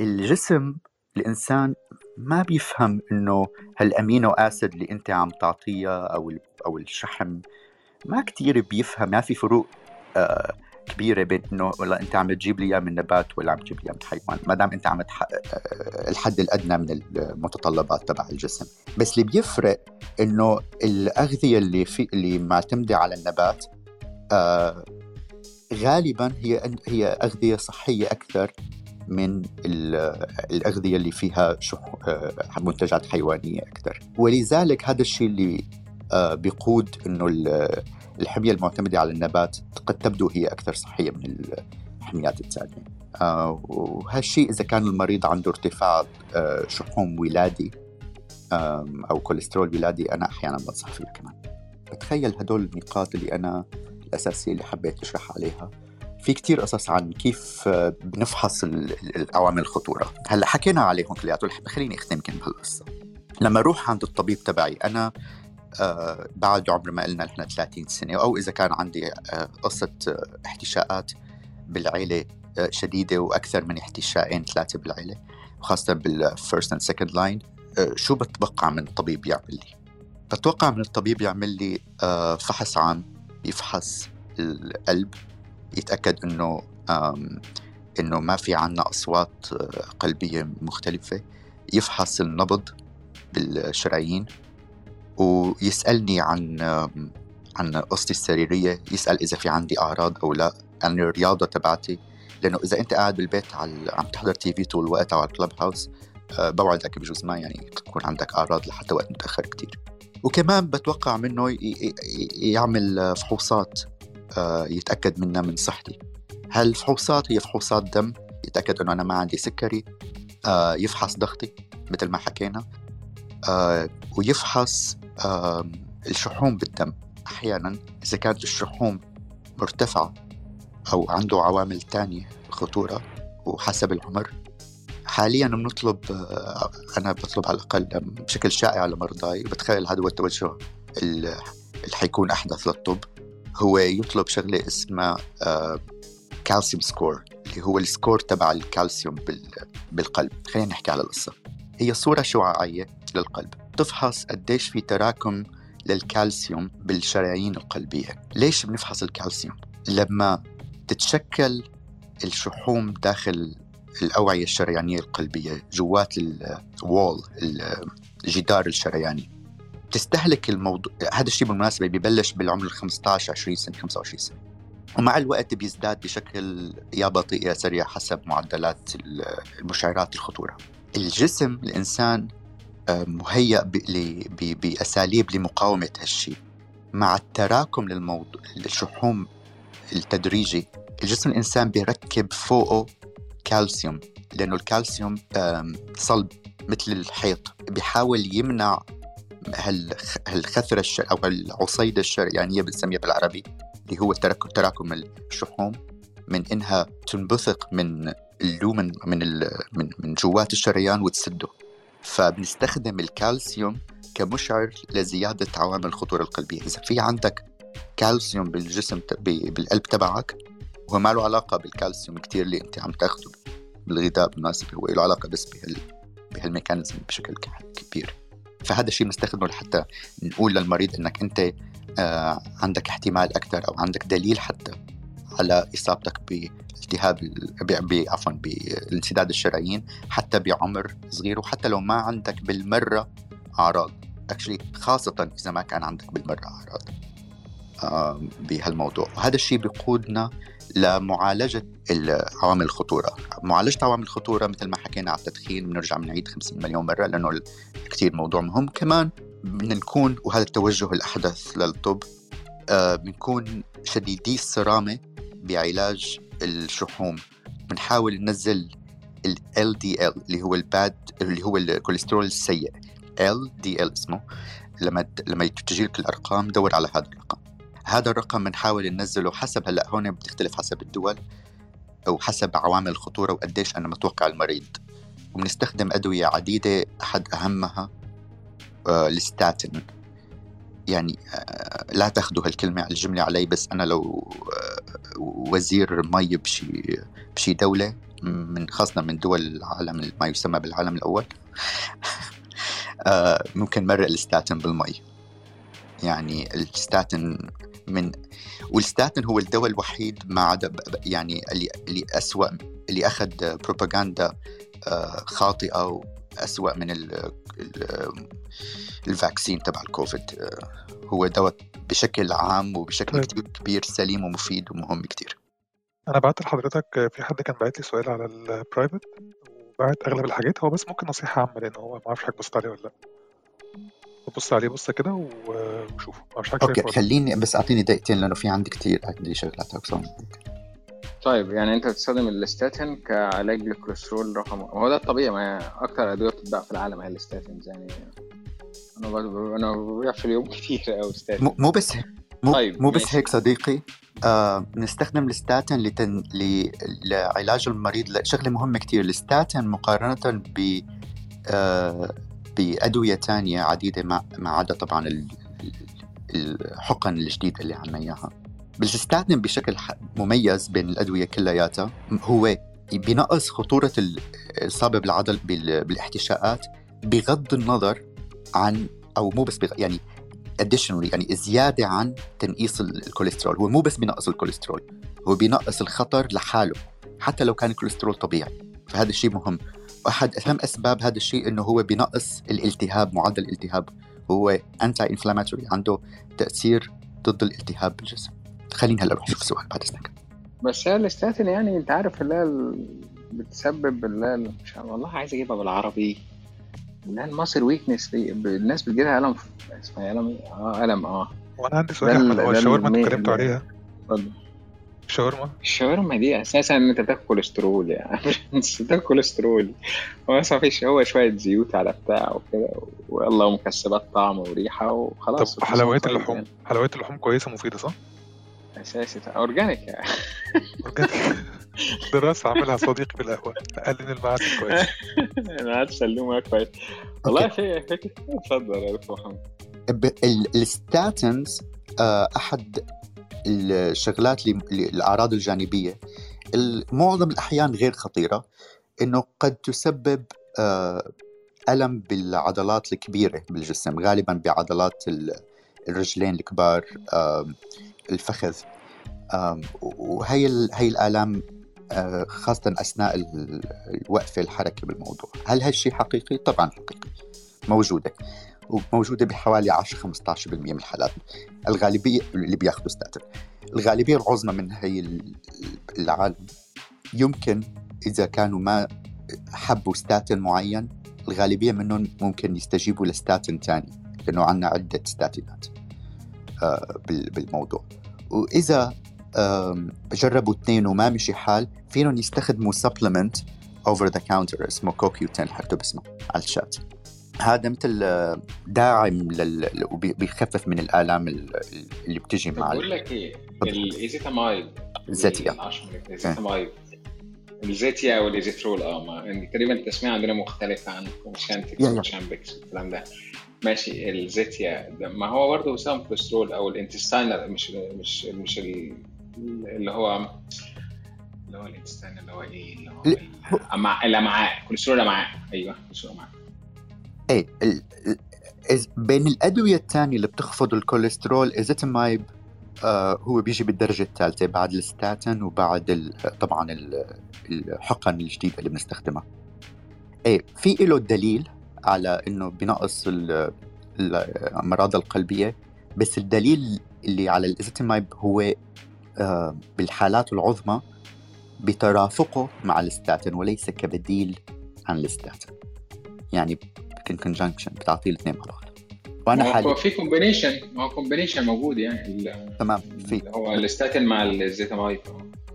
الجسم الإنسان ما بيفهم إنه هال amino acid اللي أنت عم تعطيها أو أو الشحم ما كتير بيفهم ما في فروق آه كبيرة بين إنه والله أنت عم تجيب لي اياه من نبات ولا عم تجيب لي اياه من حيوان ما دام أنت عم تحقق الحد الأدنى من المتطلبات تبع الجسم. بس اللي بيفرق إنه الأغذية اللي في اللي معتمده على النبات آه غالبا هي هي أغذية صحية أكثر من الأغذية اللي فيها شح آه، منتجات حيوانية أكثر. ولذلك هذا الشيء اللي آه، بيقود إنه الحمية المعتمدة على النبات قد تبدو هي أكثر صحية من الحميات الثانية آه وهالشيء إذا كان المريض عنده ارتفاع آه شحوم ولادي أو كوليسترول ولادي أنا أحيانا بنصح فيه كمان. بتخيل هدول النقاط اللي أنا الأساسية اللي حبيت أشرح عليها. في كتير قصص عن كيف آه، بنفحص العوامل الخطورة. هلأ حكينا عليهم كلياتهم. خليني أختم كم بهالقصة لما أروح عند الطبيب تبعي أنا بعد عمر ما قلنا نحن 30 سنة أو إذا كان عندي آه، قصة آه، احتشاءات بالعيلة شديدة وأكثر من احتشائين ثلاثة بالعيلة وخاصة بال first and second line شو بتوقع من الطبيب يعمل لي؟ بتوقع من الطبيب يعمل لي فحص عام يفحص القلب يتأكد إنه إنه ما في عنا أصوات قلبية مختلفة يفحص النبض بالشرايين ويسألني عن عن قصتي السريرية يسأل إذا في عندي أعراض أو لا عن الرياضة تبعتي. لأنه إذا أنت قاعد بالبيت على عم تحضر TV طول الوقت على ال Clubhouse آه، بوعدك بجوز ما يعني تكون عندك أعراض لحتى وقت متأخر كتير. وكمان بتوقع منه يعمل فحوصات آه، يتأكد منها من صحتي. هل الفحوصات هي فحوصات دم يتأكد أنه أنا ما عندي سكري آه، يفحص ضغطي مثل ما حكينا ويفحص الشحوم بالدم. أحيانا إذا كانت الشحوم مرتفعة أو عنده عوامل تانية خطورة وحسب العمر حاليا بنطلب آه، أنا بطلب على الأقل بشكل شائع لمرضاي. وبتخيل هذا هو التوجه اللي حيكون أحدث للطب. هو يطلب شغلة اسمها calcium score اللي هو ال score تبع الكالسيوم بالقلب. خلينا نحكي على القصة. هي صورة شعاعية للقلب. تفحص قديش في تراكم للكالسيوم بالشرايين القلبية. ليش بنفحص الكالسيوم؟ لما تتشكل الشحوم داخل الأوعية الشريانية القلبية جوات الوول الجدار الشرياني. تستهلك الموضوع هذا الشيء بالمناسبة ببلش بالعمر ال 15 20 سنة 25 سنة. ومع الوقت بيزداد بشكل يا بطيء يا سريع حسب معدلات المشعرات الخطورة. الجسم الإنسان مهيأ بأساليب لمقاومة هالشيء مع التراكم للموضوع الشحوم التدريجي الجسم الإنسان بيركب فوقه كالسيوم لأنه الكالسيوم صلب مثل الحيط بيحاول يمنع هالخثرة أو العصيدة الشريانية بنسميها بالعربي اللي هو تراكم الشحوم من إنها تنبثق من اللومن من من من جوات الشريان وتسده. فبنستخدم الكالسيوم كمشعر لزيادة عوامل الخطورة القلبية. إذا في عندك كالسيوم بالجسم بالقلب تبعك هو ما له علاقة بالكالسيوم كتير اللي أنت عم تاخده بالغذاء بالمناسبة هو له علاقة بس بهال بهالميكانيزم بشكل كبير. فهذا الشيء بنستخدمه لحتى نقول للمريض إنك أنت آه عندك احتمال أكثر أو عندك دليل حتى على إصابتك بالتهاب عفوا بالانسداد الشرايين حتى بعمر صغير وحتى لو ما عندك بالمرة أعراض. اكشلي خاصة إذا ما كان عندك بالمرة أعراض بهالموضوع. وهذا الشيء بيقودنا لمعالجة عوامل الخطورة. معالجة عوامل الخطورة مثل ما حكينا على التدخين بنرجع بنعيد 50 مليون مرة لأنه كثير موضوع مهم. كمان بدنا نكون وهذا التوجه الأحدث للطب آه بنكون شديدي الصرامة بعلاج الشحوم. بنحاول ننزل ال LDL اللي هو الباد اللي هو الكوليسترول السيء. LDL اسمه. لما لما تجي لك الأرقام دور على هذا الرقم. هذا الرقم بنحاول ننزله حسب هلأ هون بتختلف حسب الدول أو حسب عوامل الخطورة وقديش أنا متوقع المريض. وبنستخدم أدوية عديدة أحد أهمها آه الستاتين. يعني آه لا تاخذوا هالكلمه الجملة علي بس أنا لو آه وزير مي بشي بشي دولة من خاصة من دول العالم ما يسمى بالعالم الأول آه ممكن مرق الستاتين بالمي. يعني الستاتين من والستاتين هو الدواء الوحيد ما عدا يعني اللي اللي اسوء اللي أخذ بروباغندا آه، واسوء من ال ال vaccine تبع الكوفيد. آه، هو دواء بشكل عام وبشكل طيب. كتير كبير سليم ومفيد ومهم كتير. أنا بعت لحضرتك في حد كان بعت لي سؤال على ال private وبعت أغلب الحاجات. هو بس ممكن نصيحة عامة لأن هو ما أعرفش حضرتك بصيت عليه ولا لأ. بص عليه بصه كده وشوف مش حاجة okay خليني بس أعطيني دقيقتين لأنه في عندي كثير عندي شغلات أكثر طيب يعني انت بتستخدم الاستاتين كعلاج للكوليسترول رقم هو ده الطبيعي ما أكثر أدوية بتتباع في العالم هي ال statins يعني أنا أنا ببيع في اليوم كثير قوي ستاتين. مو بس مو, طيب مو بس هيك صديقي. آه نستخدم الستاتين لتن... ل... لعلاج المريض شغله مهمة كثير الستاتين مقارنة ب آه بأدوية تانية عديدة ما, ما عدا طبعا الحقن الجديدة اللي عنا إياها بالستاتين بشكل مميز بين الأدوية كلياتها. هو بنقص خطورة الإصابة بالعضل بالاحتشاءات بغض النظر عن أو مو بس بغ... يعني additionally يعني زيادة عن تنقيص الكوليسترول. هو مو بس بنقص الكوليسترول هو بنقص الخطر لحاله حتى لو كان الكوليسترول طبيعي. فهذا الشيء مهم. واحد أهم أسباب هذا الشيء إنه هو بنقص الالتهاب معدل الالتهاب. هو anti-inflammatory عنده تأثير ضد الالتهاب بالجسم. خلينا هلا نروح نشوف السؤال بعد إذنك. بس هي الاستاتين يعني أنت عارف اللي هي بتسبب اللي هي مش والله عايز أجيبها بالعربي. اللي هي ال muscle weakness الناس بتجيلها ألم اسمها الم آه ألم آه. وأنا عندي سؤال يا أحمد هو الشاورما أنتوا اتكلمتوا عليها؟ اتفضل. الشاورما الشاورما دي أساسا إن أنت بتاكل كوليسترول يعني. انت بتاكل كوليسترول. هو بس فيش هو شوية زيوت على بتاع وكده والله ومكسبات طعم وريحة وخلاص. طب حلويات اللحوم يعني. حلويات اللحوم كويسة مفيده صح؟ أساسي. organic يعني. organic. دراسة عاملها صديقي في القهوه قال لي المعادن كويس. المعادن سلومه كويس. والله في فكره اتفضل يا دكتور محمد. الستاتنز آه، أحد الشغلات الأعراض الجانبية. معظم الأحيان غير خطيرة إنه قد تسبب آه، ألم بالعضلات الكبيرة بالجسم. غالبا بعضلات الرجلين الكبار الفخذ. وهي هي الآلام آه، خاصة أثناء الوقفه الحركة بالموضوع. هل هالشيء حقيقي؟ طبعا حقيقي. موجودة. وموجودة بحوالي 10 15% من الحالات. الغالبية اللي بياخذوا ستاتين الغالبية العظمى من هي العالم يمكن إذا كانوا ما حبوا ستاتين معين الغالبية منهم ممكن يستجيبوا لستاتين ثاني لأنه عندنا عدة ستاتينات. بالموضوع وإذا جربوا اثنين وما مشي حال فيهم يستخدموا سبلمنت اوفر ذا كاونتر اسمه كوكيو 10 حتى باسمه على الشات. هذا مثل آه، داعم لل... وبيخفف من الآلام اللي بتجي مع بقول لك إيه الايزيتامايد الزيتيا الزيتيا والايزيترول آه ما يعني تقريبا التسمية عندنا مختلفة عن شانتكس وشامبكس والكلام ده. ماشي الزيتيا ما هو برضه سام كوليسترول أو الانتستاينر مش مش مش اللي هو اللي هو ال intestinal اللي هو إيه اللي هو الأمعاء. كوليسترول الامعاء أيوه كوليسترول الامعاء إيه بين الأدوية الثانية اللي بتخفض الكوليسترول ezetimibe آه هو بيجي بالدرجة الثالثة بعد الستاتين وبعد طبعا الحقن الجديدة اللي بنستخدمها. إيه في له دليل على إنه بنقص الامراض القلبية. بس الدليل اللي على ال ezetimibe هو آه بالحالات العظمى بترافقه مع الستاتين وليس كبديل عن الستاتين. يعني in conjunction بتعطيه الاثنين مع بعض وأنا حالي هو في combination ما هو combination موجود يعني. تمام في. هو الستاتين مع ال ezetimibe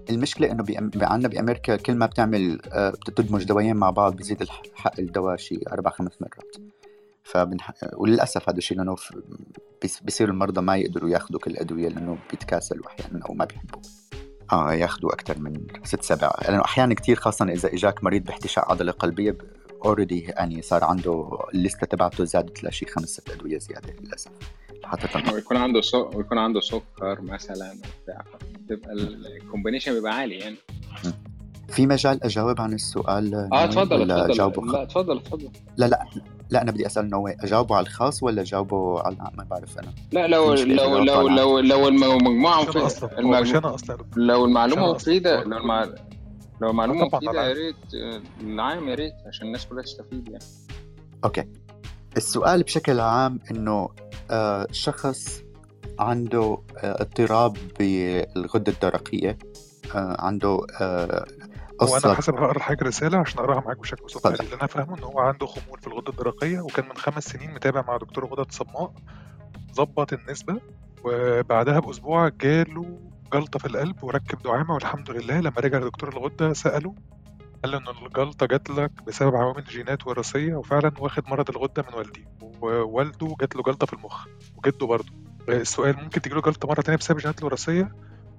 المشكلة إنه. عندنا بأمريكا كل ما بتعمل آه، بتدمج دوايين مع بعض بيزيد حق الدواء شيء أربع خمس مرات. فبنح... وللأسف هذا الشيء لأنه بيصير المرضى ما يقدروا ياخذوا كل الادويه لأنه بيتكاسلوا أحيانا أو ما بيحبوا. آه ياخذوا أكثر من ست سبع. لأنه أحيانا كثير خاصة إذا إجاك مريض باحتشاء عضلة قلبية already يعني صار عنده الليستة تبعته زادت لشي خمس ست أدوية زيادة للأسف. حتى ويكون عنده سو... ويكون عنده سكر مثلا بتبقى ال combination بيبقى عالي يعني. في مجال أجاوب عن السؤال آه تفضل تفضل. لا تفضل تفضل. لا لا لا أنا بدي أسأل نوي أجاوبه على الخاص ولا أجاوبه على ما بعرف أنا. لا لو لو لو لو لو المجموعه مفيدة. لو المعلومة مفيدة لو لو معلومه مفيدة يا ريت العام يا ريت عشان الناس كلها تستفيد يعني. okay. السؤال بشكل عام إنه شخص عنده آه اضطراب بالغدة الدرقية. آه عنده آه وأنا حسب هقرا حاجة رسالة عشان أقراها معاك بشكل صوت اللي أنا فاهمه إن هو عنده خمول في الغدة الدرقية وكان من خمس سنين متابع مع دكتور غدد صماء ظبط النسبة وبعدها بأسبوع جاله جلطة في القلب وركب دعامة والحمد لله لما رجع لدكتور الغدة سأله قال له إن الجلطة جات لك بسبب عوامل جينات وراثية وفعلا واخد مرض الغدة من والدي. ووالده جات له جلطة في المخ وجده برضه. السؤال ممكن تجيله جلطة مرة تانية بسبب الجينات الوراثية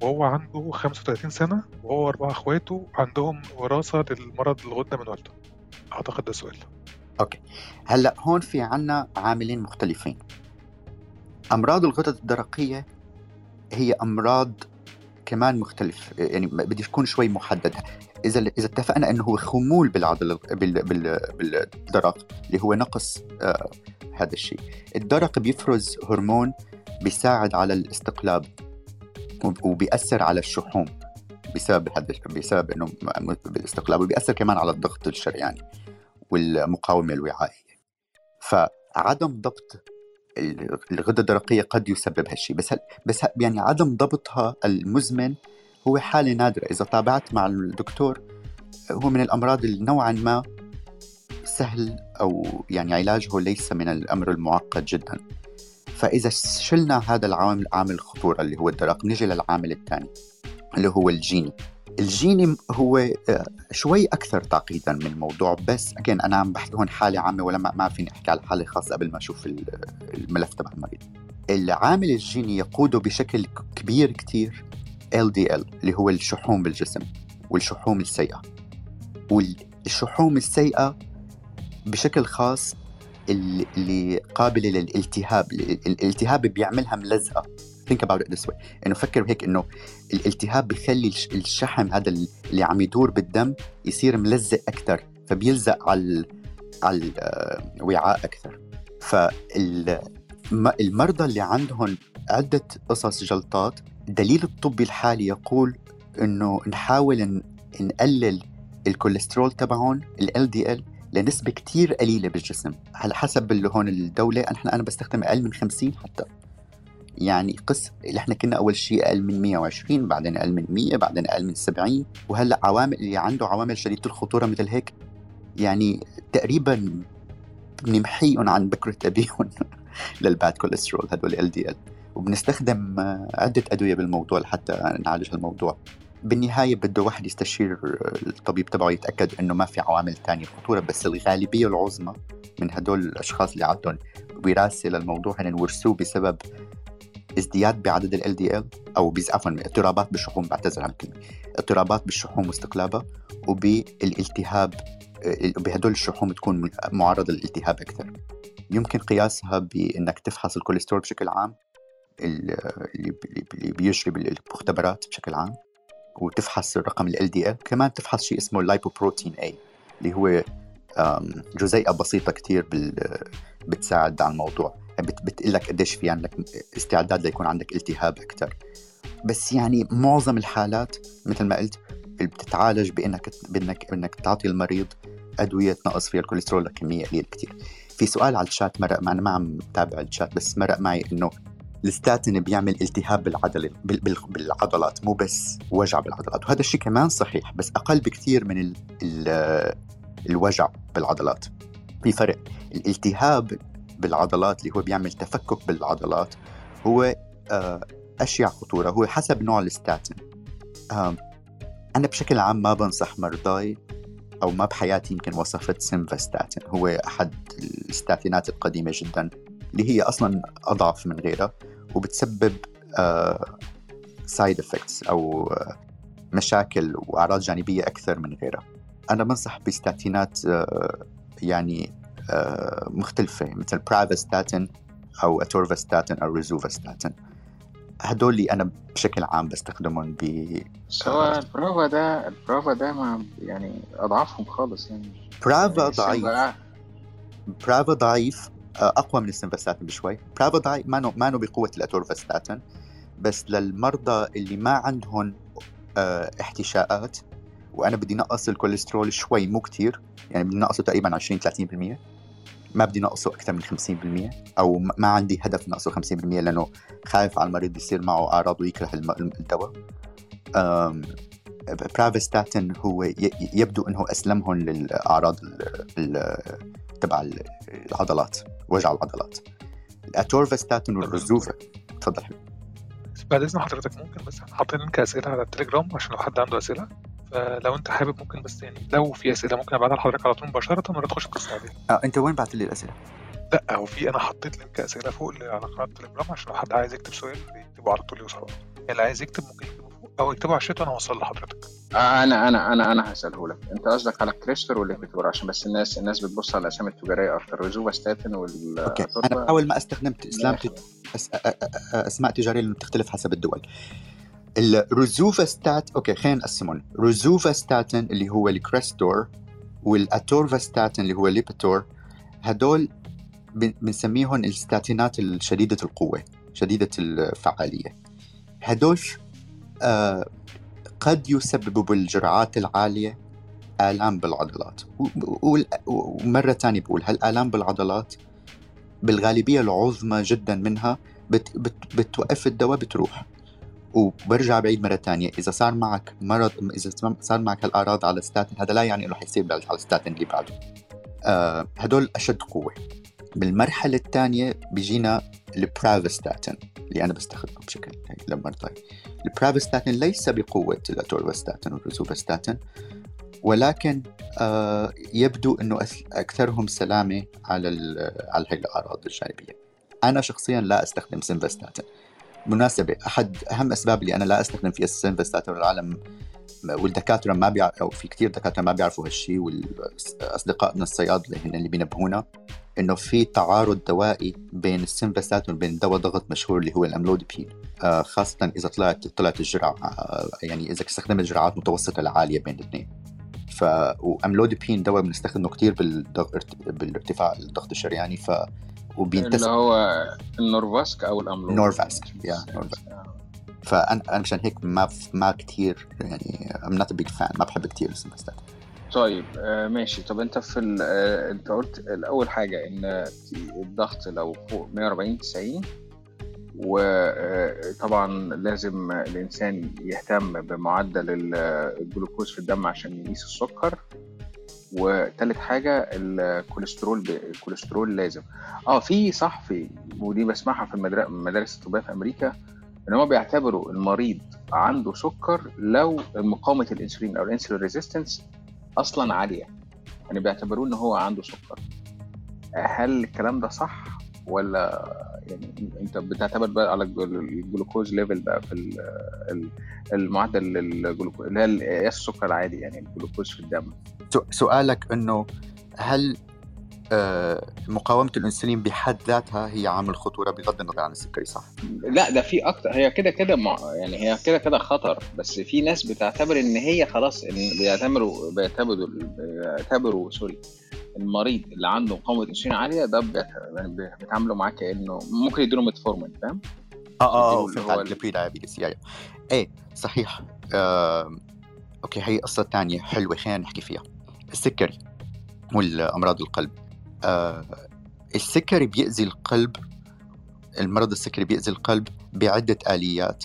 وهو عنده 35 سنة وهو وأربعة إخواته عندهم وراثة للمرض الغدة من والده. أعتقد ده السؤال أوكي. هلأ هون في عنا عاملين مختلفين. أمراض الغدد الدرقية هي أمراض كمان مختلف يعني بدي يكون شوي محدد. إذا إذا اتفقنا إنه هو خمول بالعضله بال بال بالدرق اللي هو نقص آه هذا الشيء. الدرق بيفرز هرمون بيساعد على الاستقلاب وبيأثر على الشحوم بسبب هذا بسبب إنه بالاستقلاب وبيأثر كمان على الضغط الشرياني والمقاومة الوعائية. فعدم ضبط الغدة الدرقية قد يسبب هالشيء بس بس يعني عدم ضبطها المزمن هو حاله نادرة. إذا تابعت مع الدكتور هو من الأمراض اللي نوعا ما سهل أو يعني علاجه ليس من الأمر المعقد جدا. فإذا شلنا هذا العامل عامل الخطورة اللي هو الدرق نجي للعامل الثاني اللي هو الجيني. الجيني هو آه، شوي أكثر تعقيدا من الموضوع بس اجين أنا عم بحكي هون حالة عامة ولا ما فيني أحكي على حاله خاصه قبل ما أشوف الملف تبع المريض. العامل الجيني يقود بشكل كبير كتير LDL اللي هو الشحوم بالجسم والشحوم السيئة. والشحوم السيئة بشكل خاص اللي قابلة للالتهاب الالتهاب بيعملها ملزقة. Think about it this way. إنه فكر هيك إنه الالتهاب بيخلي الشحم هذا اللي عم يدور بالدم يصير ملزق أكثر فبيلزق على على الوعاء أكثر فالمرضى اللي عندهم عدة قصص جلطات الدليل الطبي الحالي يقول إنه نحاول نقلل الكوليسترول تبعهم ال LDL لنسبة كتير قليلة بالجسم. على حسب اللي هون الدولة إحنا أنا بستخدم أقل من 50 حتى. يعني قس اللي إحنا كنا أول شيء أقل من 120 بعدين أقل من 100 بعدين أقل من 70 وهلأ عوامل اللي عنده عوامل شديدة الخطورة مثل هيك يعني تقريبا نمحيهم عن بكرة ابيهم للباد كوليسترول هدول ال دي ال وبنستخدم عدة أدوية بالموضوع لحتى نعالج الموضوع بالنهاية بده واحد يستشير الطبيب تبعه يتأكد إنه ما في عوامل تانية خطورة بس الغالبية العظمى من هدول الأشخاص اللي عندهم وراثة للموضوع هن ورثوه بسبب ازدياد بعدد ال LDL أو عفوا اضطرابات بالشحوم بعتذر عن الكلمة. اضطرابات بالشحوم واستقلابها وبالالتهاب بهدول الشحوم تكون معرضة للالتهاب أكثر. يمكن قياسها بأنك تفحص الكوليسترول بشكل عام اللي بيجري بالمختبرات بشكل عام وتفحص الرقم ال LDL كمان تفحص شيء اسمه ال lipoprotein A اللي هو جزيئة بسيطة كتير بتساعد على الموضوع. بتقول لك قديش في عندك استعداد ليكون عندك التهاب أكثر بس يعني معظم الحالات مثل ما قلت بتتعالج بإنك بإنك انك تعطي المريض أدوية تنقص فيها الكوليسترول لكميه قليله كثير في سؤال على الشات مرق معنا ما عم تابع الشات بس مرق معي إنه الستاتين بيعمل التهاب بالعضل بالعضلات مو بس وجع بالعضلات. وهذا الشيء كمان صحيح بس أقل بكثير من ال ال الوجع بالعضلات. في فرق الالتهاب بالعضلات اللي هو بيعمل تفكك بالعضلات هو آه، اشيع خطورة هو حسب نوع الستاتين. أنا بشكل عام ما بنصح مرضاي أو ما بحياتي يمكن وصفت سيمفاستاتين. هو أحد ال statinات القديمة جدا اللي هي أصلا أضعف من غيرها وبتسبب side uh, effects أو uh, مشاكل وأعراض جانبية أكثر من غيرها. أنا بنصح ب statinات يعني مختلفة مثل pravastatin أو اتورفاستاتين أو rosuvastatin هدول اللي أنا بشكل عام بستخدمهم ب سواء البرافا ده البرافا ده ما يعني أضعفهم خالص يعني. برافا يعني ضعيف. برافا ضعيف آه، أقوى من السيمفاستاتين بشوي. برافا ضعيف ما ما بقوة الأتورفاستاتين بس للمرضى اللي ما عندهم آه احتشاءات وأنا بدي نقص الكوليسترول شوي مو كتير يعني بدي نقصه تقريبا 20 30% ما بدي نقصه أكثر من 50% أو ما عندي هدف نقصه 50% لأنه خايف على المريض يصير معه أعراض ويكره الدواء. برافستاتين هو يبدو إنه أسلمهم للأعراض تبع العضلات وجع العضلات. الاتورفستاتين والرزوفا. تفضل. حبيبي بعد إذن حضرتك ممكن بس إحنا حاطين لينك اسئله على التليجرام عشان لو حد عنده أسئلة؟ فلو انت حابب ممكن بس يعني لو في أسئلة ممكن أبعتها لحضرتك على طول مباشرة ولا تخش تبص عليها آه انت وين بعت لي الأسئلة؟ لا هو في أنا حطيت link أسئلة فوق على قناة التليجرام عشان لو حد عايز يكتب سؤال يكتبه على طول يوصل. يعني اللي عايز يكتب ممكن يكتبه فوق أو يكتبه على الشات وأنا اوصل لحضرتك. آه أنا أنا أنا أنا هسأله لك. أنت قصدك على كريستور ولا كريستور عشان بس الناس الناس بتبص على الأسامي التجارية أكتر. روزوفاستاتين وال okay. أنا بحاول ما أستخدم إسلام أسماء تجارية لأنه بتختلف حسب الدول. الروزوفاستات okay خلينا نقسمهم. روزوفاستاتين اللي هو الكريستور والاتورفاستاتين اللي هو الليبتور هدول بنسميهم الستاتينات الشديدة القوة شديدة الفعالية. هدول آه قد يسببوا بالجرعات العالية آلام بالعضلات. ومرة ثانية بقول هالآلام بالعضلات؟ بالغالبية العظمى جدا منها بت بت بتوقف الدواء بتروح. وبرجع بعيد مرة ثانية إذا صار معك مرض إذا صار معك هالأعراض على الستاتين هذا لا يعني إنه حيصير على الستاتين اللي بعده. آه هدول أشد قوة. بالمرحلة الثانية بيجينا البرافستاتين اللي أنا بستخدمه بشكل لمرضاي البرافستاتين ليس بقوة الاتورفاستاتين والروزوفاستاتين ولكن آه يبدو إنه أكثرهم سلامة على على هي الأعراض الجانبيه أنا شخصيا لا أستخدم سيمفاستاتين بالمناسبة أحد أهم أسباب اللي أنا لا أستخدم فيها السينفستاتور العالم والدكاترة ما بيعرفوا أو في كثير دكاترة ما بيعرفوا هالشيء والأصدقائنا الصيادلة هن اللي بينبهونا إنه في تعارض دوائي بين السينفستاتور وبين دواء ضغط مشهور اللي هو الأملودبين آه خاصة إذا طلعت طلعت الجرعة آه يعني إذا استخدمت جرعات متوسطة لعالية بين الاثنين. ف واملودبين دواء بنستخدمه كثير بالارتفاع الضغط الشرياني ف وبينتسب اللي هو النورفاسك أو الاملود نورفاسك يا نورفاسك. فانا أنا مشان هيك ما ما كثير يعني ام نوت بيج فان ما بحب كثير السمستات طيب آه ماشي. طب أنت في آه أنت قلت الأول حاجة إن الضغط لو فوق 140 90 وطبعا لازم الإنسان يهتم بمعدل الجلوكوز في الدم عشان يقيس السكر. وتالت حاجة الكوليسترول الكوليسترول لازم. آه في صح في ودي بسمعها في المدارس الطبية في أمريكا إن هم بيعتبروا المريض عنده سكر لو مقاومة الإنسولين أو ال insulin resistance أصلا عالية. يعني بيعتبروه إن هو عنده سكر. هل الكلام ده صح ولا يعني انت بتعتمد بقى على ال glucose level بقى في المعدل اللي هي قياس السكر العادي يعني الجلوكوز في الدم سؤالك انه هل آه، مقاومة الانسولين بحد ذاتها هي عامل خطورة بغض النظر عن السكري صح؟ لا ده في أكتر هي كده كده مع... يعني هي كده كده خطر بس في ناس بتعتبر إن هي خلاص إن بيعتبروا بيعتبروا بيعتبروا sorry المريض اللي عنده مقاومه انسولين عالية ده بيتعاملوا معاه كأنه ممكن يديله ميتفورمين فاهم؟ آه آه فهمت على ال pre-diabetes يعني إيه صحيح. آه، okay هي قصة ثانية حلوة خلينا نحكي فيها. السكري والأمراض القلب. آه السكري بيأذي القلب المرض السكري بيأذي القلب بعدة آليات.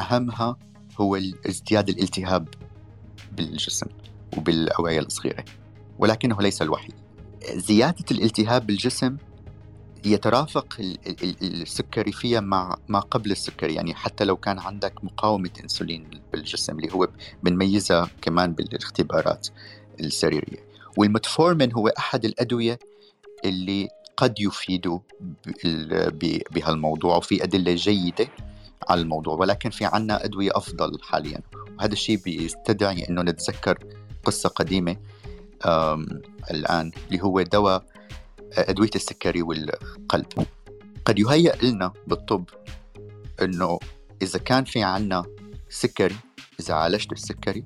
أهمها هو ازدياد الالتهاب بالجسم وبالأوعية الصغيرة ولكنه ليس الوحيد. زيادة الالتهاب بالجسم يترافق السكري فيها مع ما قبل السكري. يعني حتى لو كان عندك مقاومة أنسولين بالجسم اللي هو بنميزها كمان بالاختبارات السريرية. والمتفورمين هو أحد الأدوية اللي قد يفيدوا بهالموضوع وفي أدلة جيدة على الموضوع ولكن في عنا أدوية أفضل حاليا. وهذا الشيء بيستدعي أنه نتذكر قصة قديمة الآن اللي هو دواء أدوية السكري والقلب. قد يهيأ لنا بالطب أنه إذا كان في عنا سكري إذا عالجت السكري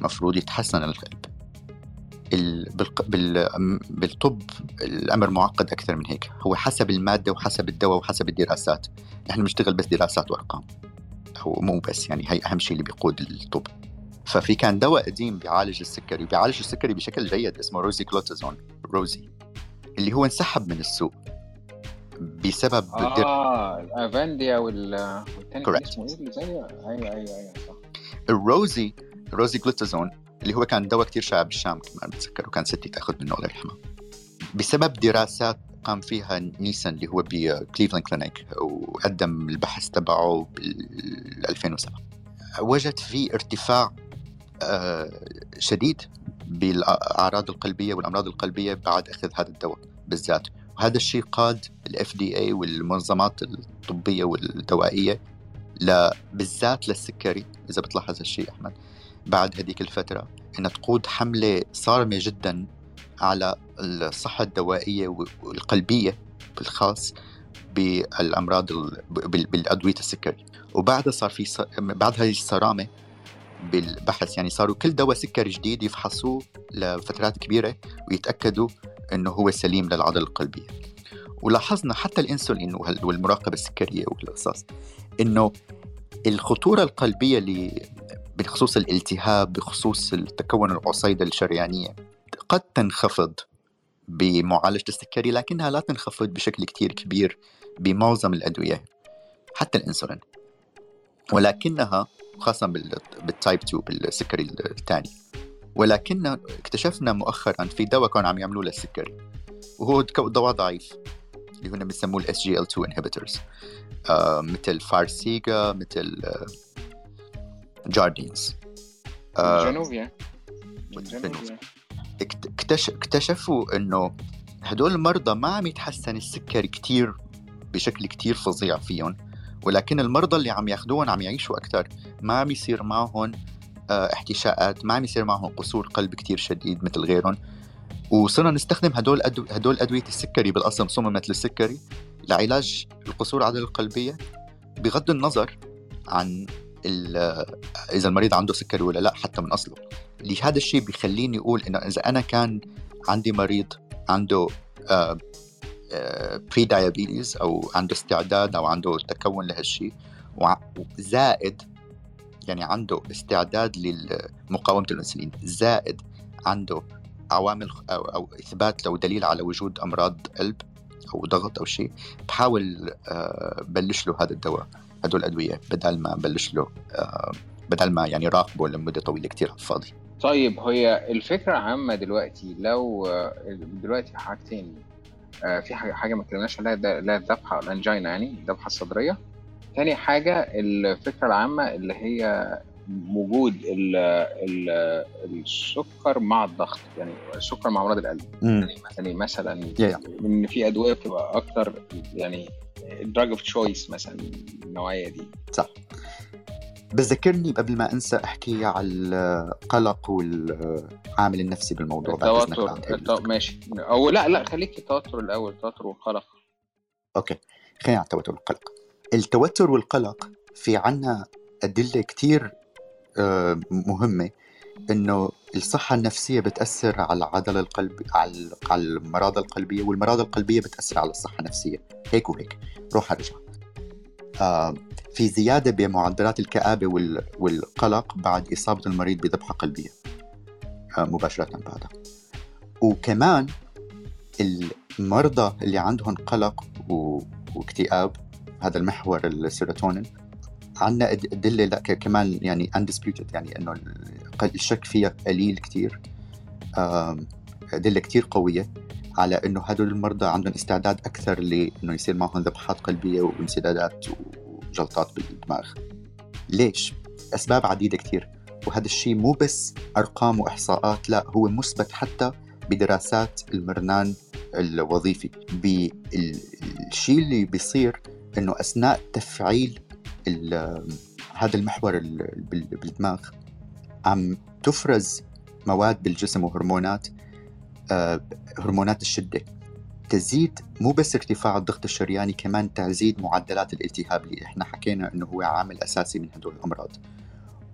مفروض يتحسن القلب. بالطب الأمر معقد أكثر من هيك. هو حسب المادة وحسب الدواء وحسب الدراسات. نحن بنشتغل بس دراسات وأرقام. هو مو بس يعني هي أهم شيء اللي بيقود الطب. ففي كان دواء قديم بيعالج السكري بيعالج السكري بشكل جيد اسمه روزيجليتازون روزي اللي هو انسحب من السوق بسبب آه الافانديا والثاني اسمه إيه اللي زيه؟ أيوه أيوه أيوه صح. الروزي روزيجليتازون اللي هو كان دواء كثير شائع بالشام كمان بتذكر وكان ستي تأخذ منه الله يرحمها بسبب دراسات قام فيها نيسن اللي هو بكليفلاند كلينيك وقدم البحث تبعه بال 2007 وجد في ارتفاع آه، شديد بالأعراض القلبية والأمراض القلبية بعد إخذ هذا الدواء بالذات وهذا الشيء قاد الإف دي اي والمنظمات الطبية والدوائية بالذات للسكري إذا بتلاحظ هالشيء أحمد بعد هذيك الفترة أنها تقود حملة صارمة جدا على الصحة الدوائية والقلبية بالخاص بالأمراض بالأدوية السكري وبعدها صار في. بعد هذه الصرامة بالبحث. يعني صاروا كل دواء سكري جديد يفحصوه لفترات كبيرة ويتأكدوا أنه هو سليم للعضلة القلبية. ولاحظنا حتى الإنسولين والمراقبة السكرية والقصص إنه الخطورة القلبية اللي بخصوص الالتهاب بخصوص التكون العصيدة الشريانية قد تنخفض بمعالجة السكري لكنها لا تنخفض بشكل كتير كبير بمعظم الأدوية حتى الإنسولين. ولكنها خاصة بال type 2 بالسكري الثاني. ولكن اكتشفنا مؤخرا في دواء كانوا عم يعملوه للسكري وهو دواء ضعيف اللي هنا بنسموه ال SGLT2 inhibitors مثل فارسيجا مثل آه جارديانس. آه جنوبيا اكتشفوا إنه هدول المرضى ما عم يتحسن السكري كتير بشكل كتير فظيع فيهم. ولكن المرضى اللي عم ياخذوهم عم يعيشوا أكثر ما عم يصير معهم آه احتشاءات ما عم يصير معهم قصور قلب كتير شديد مثل غيرهم وصرنا نستخدم هدول أدو... هدول أدوية السكري بالأصل صممت للسكري لعلاج القصور العضله القلبية. بغض النظر عن إذا المريض عنده سكري ولا لا حتى من أصله. لهذا الشيء بيخليني أقول إنه إذا أنا كان عندي مريض عنده pre-diabetes أو عنده استعداد أو عنده تكون لهالشيء زائد يعني عنده استعداد لمقاومه الانسولين زائد عنده عوامل أو, أو إثبات لو دليل على وجود أمراض قلب أو ضغط أو شيء بحاول بلش له هذا الدواء هدول الأدوية بدل ما بلش له آه، بدل ما يعني راقبه لمدة طويلة كثير الفاضي. طيب هي الفكرة عامة دلوقتي لو دلوقتي حاجتين آه، في حاجة ما اتكلمناش عليها هي الذبحة الانجينا يعني الذبحة الصدرية. تاني حاجة الفكرة العامة اللي هي وجود ال ال السكر مع الضغط يعني السكر مع أمراض القلب. مم. يعني مثلا Yeah, إن في أدوية بتبقى أكتر يعني drug of choice مثلا النوعية دي. صح. بس ذكرني قبل ما أنسى أحكي على القلق والعامل النفسي بالموضوع التوتر. التو... ماشي. أو لا لا خليك التوتر الأول التوتر والقلق. Okay. خلينا على التوتر والقلق. التوتر والقلق في عنا أدلة كتير آه، مهمة إنه الصحة النفسية بتأثر على العضلة القلب على على المرض القلبية والمرض القلبية بتأثر على الصحة النفسية. هيك وهيك. روح أرجع. آه، في زيادة بمعدلات الكآبة وال- والقلق بعد إصابة المريض بذبحة قلبية آه، مباشرة بعدها. وكمان المرضى اللي عندهم قلق و- واكتئاب هذا المحور السيروتونين عندنا أدلة لا كمان يعني undisputed يعني إنه ال- الشك فيها قليل كتير أدلة كتير قوية على إنه هدول المرضى عندهم استعداد أكثر لإنه يصير معهم ذبحات قلبية وانسدادات وجلطات بالدماغ. ليش؟ أسباب عديدة كتير وهذا الشيء مو بس أرقام وإحصاءات لا هو مثبت حتى بدراسات المرنان الوظيفي. بالشيء اللي بيصير إنه أثناء تفعيل هذا المحور ال- بال- بالدماغ عم تفرز مواد بالجسم وهرمونات آه، هرمونات الشدة. تزيد مو بس ارتفاع الضغط الشرياني كمان تزيد معدلات الالتهاب اللي إحنا حكينا إنه هو عامل أساسي من هدول الأمراض.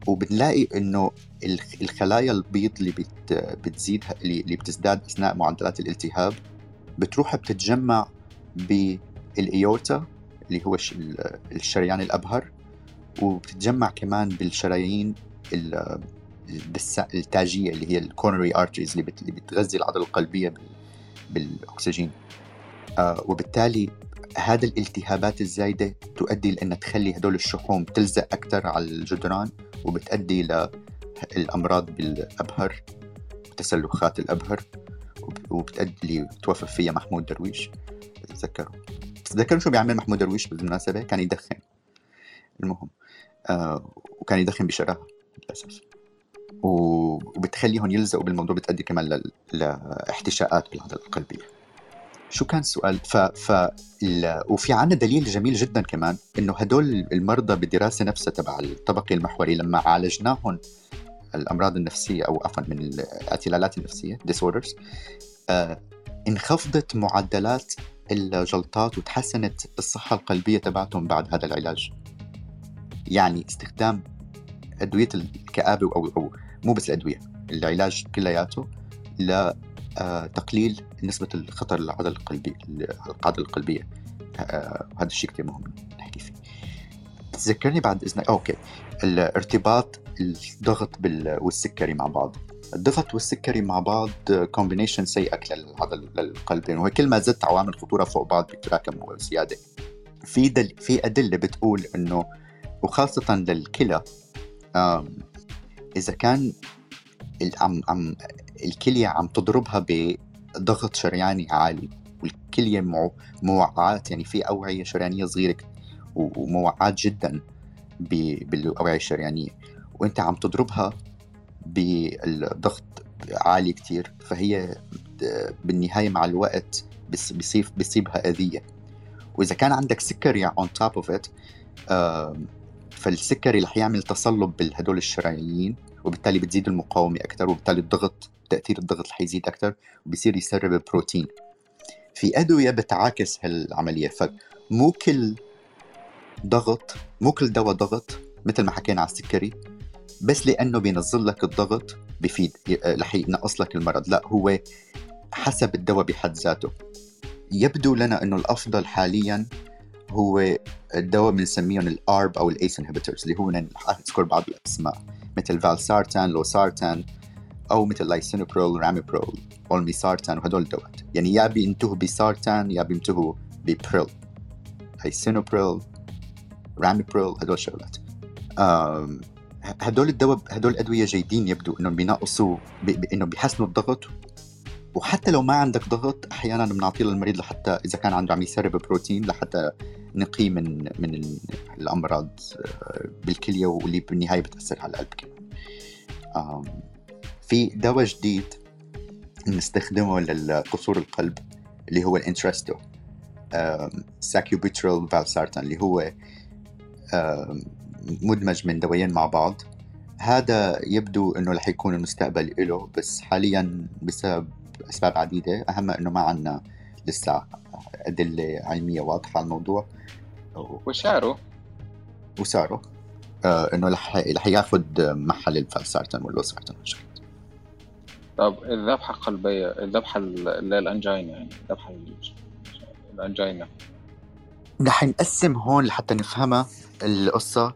وبنلاقي إنه الخ- الخلايا البيض اللي بت بتزيد اللي بتزداد أثناء معدلات الالتهاب بتروح بتتجمع بالإيورتا اللي هو الش- ال- الشريان الأبهر وبتتجمع كمان بالشرايين التاجية اللي هي ال coronary arteries اللي, بت- اللي بتغذي العضله القلبية بال- بالأكسجين. وبالتالي هذا الالتهابات الزايدة تؤدي لأنها تخلي هدول الشحوم تلزق أكثر على الجدران وبتؤدي للامراض بالأبهر وتسلخات الأبهر وب- وبتؤدي توفى فيها محمود درويش. تذكروا. تذكروا شو بيعمل محمود درويش بالمناسبة؟ كان يدخن. المهم آه وكان يدخن بشراهه للأسف. و- وبتخليهم يلزقوا بالموضوع بتؤدي كمان لاحتشاءات بالعضلة القلبية. شو كان السؤال؟ ف, ف... ال... وفي عنا دليل جميل جدا كمان إنه هدول المرضى بالدراسه نفسها تبع الطبقي المحوري لما عالجناهم الأمراض النفسية أو عفوا من الاعتلالات النفسية disorders آه انخفضت معدلات الجلطات وتحسنت الصحة القلبية تبعتهم بعد هذا العلاج. يعني استخدام أدوية الكآبة أو أو مو بس الأدوية العلاج كلياته لتقليل نسبة الخطر للعضلة القلبية العضله القلبية. آه، هذا الشيء كثير مهم نحكي فيه. تذكرني بعد اذنك okay. الارتباط الضغط. والسكري مع بعض. الضغط والسكري مع بعض combination سيئة للعضل للقلب يعني كل ما زدت عوامل خطورة فوق بعض بيتراكم زيادة في دل... في أدلة بتقول إنه وخاصة للكلى إذا كان عم عم الكلية عم تضربها بضغط شرياني عالي والكلية مو... موعاة يعني في أوعية شريانية صغيرة و- وموعاة جدا. بالأوعية الشريانية وأنت عم تضربها بالضغط عالي كتير فهي بالنهاية مع الوقت بيصيب بيصيبها أذية وإذا كان عندك سكري on top of it آم، فالسكري رح يعمل تصلب بالهدول الشرايين وبالتالي بتزيد المقاومة أكثر وبالتالي الضغط تأثير الضغط رح يزيد أكثر وبصير يسرب البروتين. في أدوية بتعاكس هالعملية فمو كل ضغط مو كل دواء ضغط مثل ما حكينا على السكري بس لأنه بينزل لك الضغط بفيد ي- رح ينقص لك المرض. لا هو حسب الدواء بحد ذاته. يبدو لنا إنه الأفضل حاليا هو الدواء بنسميهم ال ARB أو ال ACE inhibitors اللي هو أذكر بعض الأسماء مثل valsartan losartan. أو مثل lisinopril ramipril olmesartan وهدول الدوات يعني يا بينتهوا ب sartan يا بينتهوا ب pril. lisinopril ramipril هدول شغلات. آم، هدول الدواء هدول الادويه جيدين يبدو إنهم بينقصوا ب- ب- انه بيحسنوا الضغط. وحتى لو ما عندك ضغط أحيانا بنعطيه للمريض لحتى إذا كان عنده عم يسرب بروتين لحتى نقيه من من الأمراض آه، بالكلية واللي بالنهاية بتأثر على القلب كمان. في دواء جديد نستخدمه لقصور القلب اللي هو ال Entresto sacubitril valsartan اللي هو مدمج من دوايين مع بعض. هذا يبدو إنه رح يكون المستقبل له بس حاليا بسبب أسباب عديدة. اهمها إنه ما عندنا لسه أدلة علمية واضحة على الموضوع. وسعره وسعره آه إنه رح رح ياخذ محل الفالسارتن واللوسارتن طب الذبحة القلبية الذبحة اللي الانجينا يعني الذبحة الانجينا رح نقسم هون لحتى نفهمها القصة.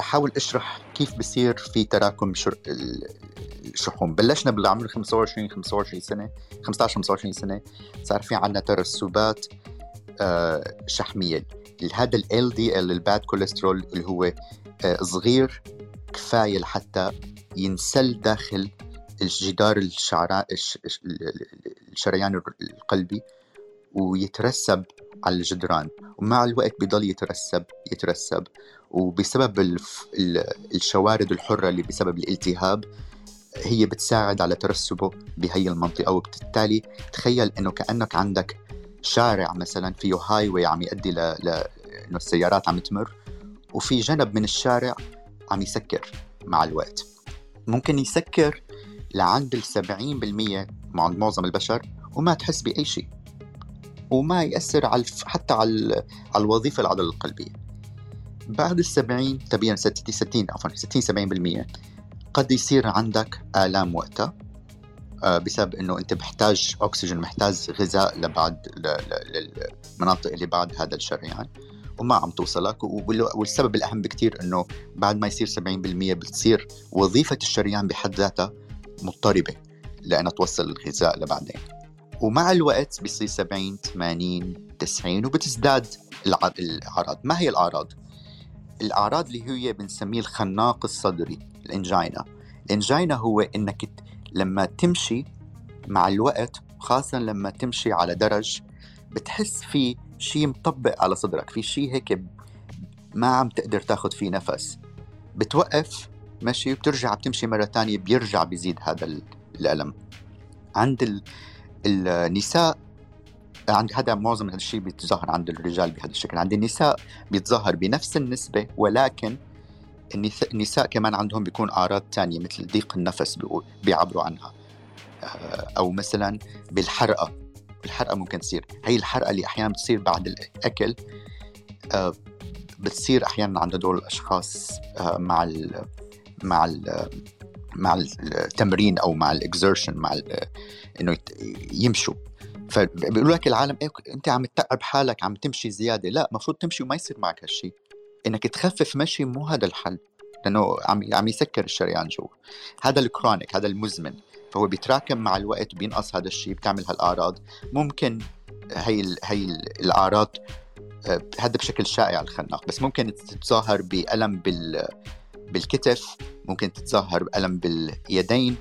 احاول اشرح كيف بصير في تراكم الشحوم بلشنا بالعمر 25 25 سنة 15 25 سنة صار في عندنا ترسبات آه، شحمية. هذا ال دي ال الباد كوليسترول اللي هو آه، صغير كفاية لحتى ينسل داخل الجدار الشريان القلبي ويترسب على الجدران. ومع الوقت بضل يترسب يترسب. وبسبب الشوارد الحرة اللي بسبب الالتهاب هي بتساعد على ترسبه بهي المنطقة. وبالتالي تخيل إنه كأنك عندك شارع مثلا فيه هاي واي عم يؤدي. ل... إنه السيارات عم تمر وفي جنب من الشارع عم يسكر مع الوقت. ممكن يسكر لعند ال 70% مع معظم البشر وما تحس بأي شيء. وما يأثر على حتى على على الوظيفة العضلة القلبية. بعد السبعين تبين 60 60 عفوا 60 70% قد يصير عندك آلام وقتها آه، بسبب إنه أنت محتاج أكسجين محتاج غذاء لبعد للمناطق اللي بعد هذا الشريان وما عم توصلك والسبب الأهم بكثير إنه بعد ما يصير 70% بتصير وظيفة الشريان بحد ذاتها مضطربة لانها توصل الغذاء لبعدين. ومع الوقت بيصير 70 80 90 وبتزداد الأعراض. ما هي الأعراض؟ الأعراض اللي هي بنسميه الخناق الصدري الإنجينا. الإنجينا هو إنك لما تمشي مع الوقت خاصة لما تمشي على درج بتحس في شيء مطبق على صدرك. في شيء هيك ما عم تقدر تاخذ فيه نفس. بتوقف ماشي وبترجع بتمشي مرة تانية بيرجع بيزيد هذا الألم. عند النساء عند هذا معظم هذا الشيء بيتظاهر عند الرجال بهذا الشكل. عند النساء بيتظاهر بنفس النسبة ولكن النساء كمان عندهم بيكون أعراض تانية مثل ضيق النفس بيعبروا عنها. آه، أو مثلا بالحرقة. الحرقة ممكن تصير. هي الحرقة اللي أحيانا بتصير بعد الأكل آه، بتصير أحيانا عند هدول الأشخاص آه، مع ال مع ال مع التمرين أو مع ال exertion مع إنه يمشوا. فبيقولوا لك العالم إيه أنت عم تتعب حالك عم تمشي زيادة. لا المفروض تمشي وما يصير معك هالشيء إنك تخفف مشي مو هذا الحل. لأنه عم عم يسكر الشريان جوا. هذا ال chronic هذا المزمن. فهو بيتراكم مع الوقت وبينقص هذا الشيء بتعمل هالأعراض. ممكن هي هي الأعراض آه، هذا بشكل شائع الخناق. بس ممكن تتظاهر بألم بال بالكتف ممكن تتظاهر بألم باليدين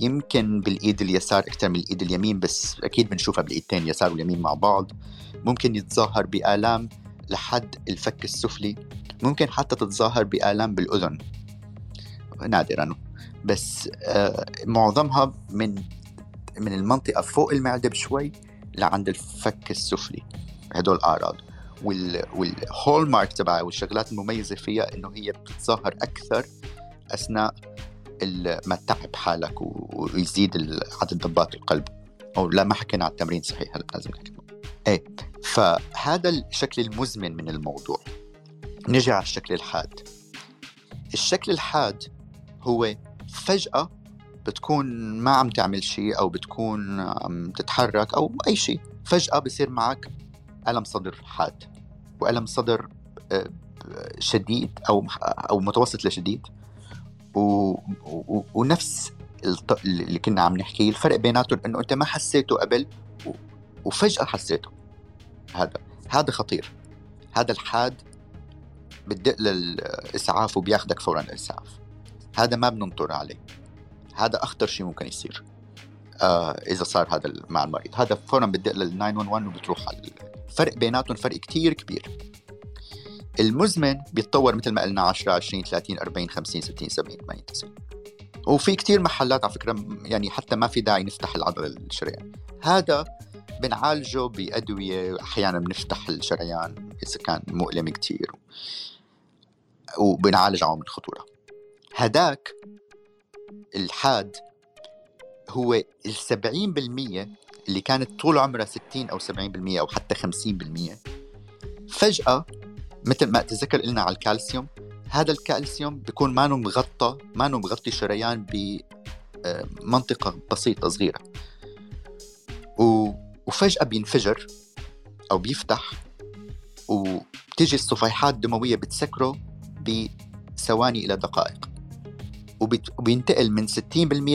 يمكن بالإيد اليسار أكثر من الإيد اليمين بس أكيد بنشوفها بالايدتين اليسار واليمين مع بعض. ممكن يتظاهر بآلام لحد الفك السفلي. ممكن حتى تتظاهر بآلام بالأذن. نادرا. بس آه معظمها من من المنطقة فوق المعدة بشوي لعند الفك السفلي. هدول وال والهول مارك تبعها والشغلات المميزة فيها إنه هي بتتظاهر أكثر أثناء ما تتعب حالك ويزيد عدد ضبات القلب. أو لا ما حكينا على التمرين صحيح هلا لازم نحكي. إيه فهذا الشكل المزمن من الموضوع. نجي على الشكل الحاد. الشكل الحاد هو فجأة بتكون ما عم تعمل شيء أو بتكون عم تتحرك أو أي شيء. فجأة بصير معك ألم صدر حاد وألم صدر آه، شديد أو أو متوسط لشديد. و... و... ونفس اللي كنا عم نحكيه الفرق بيناتهم إنه أنت ما حسيته قبل و... وفجأة حسيته. هذا هذا خطير. هذا الحاد بتدق للإسعاف وبياخدك فورا الإسعاف. هذا ما بننطر عليه. هذا أخطر شيء ممكن يصير آه إذا صار هذا مع المريض هذا فورا بدق لل 911 وبتروح على الفرق بيناتهم فرق كتير كبير. المزمن بيتطور مثل ما قلنا 10 20 30 40 50 60 70 80 90 وفي كتير محلات على فكرة يعني حتى ما في داعي نفتح العضله الشريان. هذا بنعالجه بأدوية أحيانا بنفتح الشريان إذا كان مؤلم كتير. وبنعالج عوامل الخطورة هداك الحاد هو السبعين بالمية اللي كانت طول عمرها ستين أو سبعين بالمية أو حتى خمسين بالمية فجأة مثل ما تذكر قلنا على الكالسيوم هذا الكالسيوم بيكون ما مغطى ما مغطي شريان بمنطقة آه، بسيطة صغيرة. وفجأة بينفجر أو بيفتح وبتيجي الصفيحات الدموية بتسكره بثواني إلى دقائق وبينتقل من 60%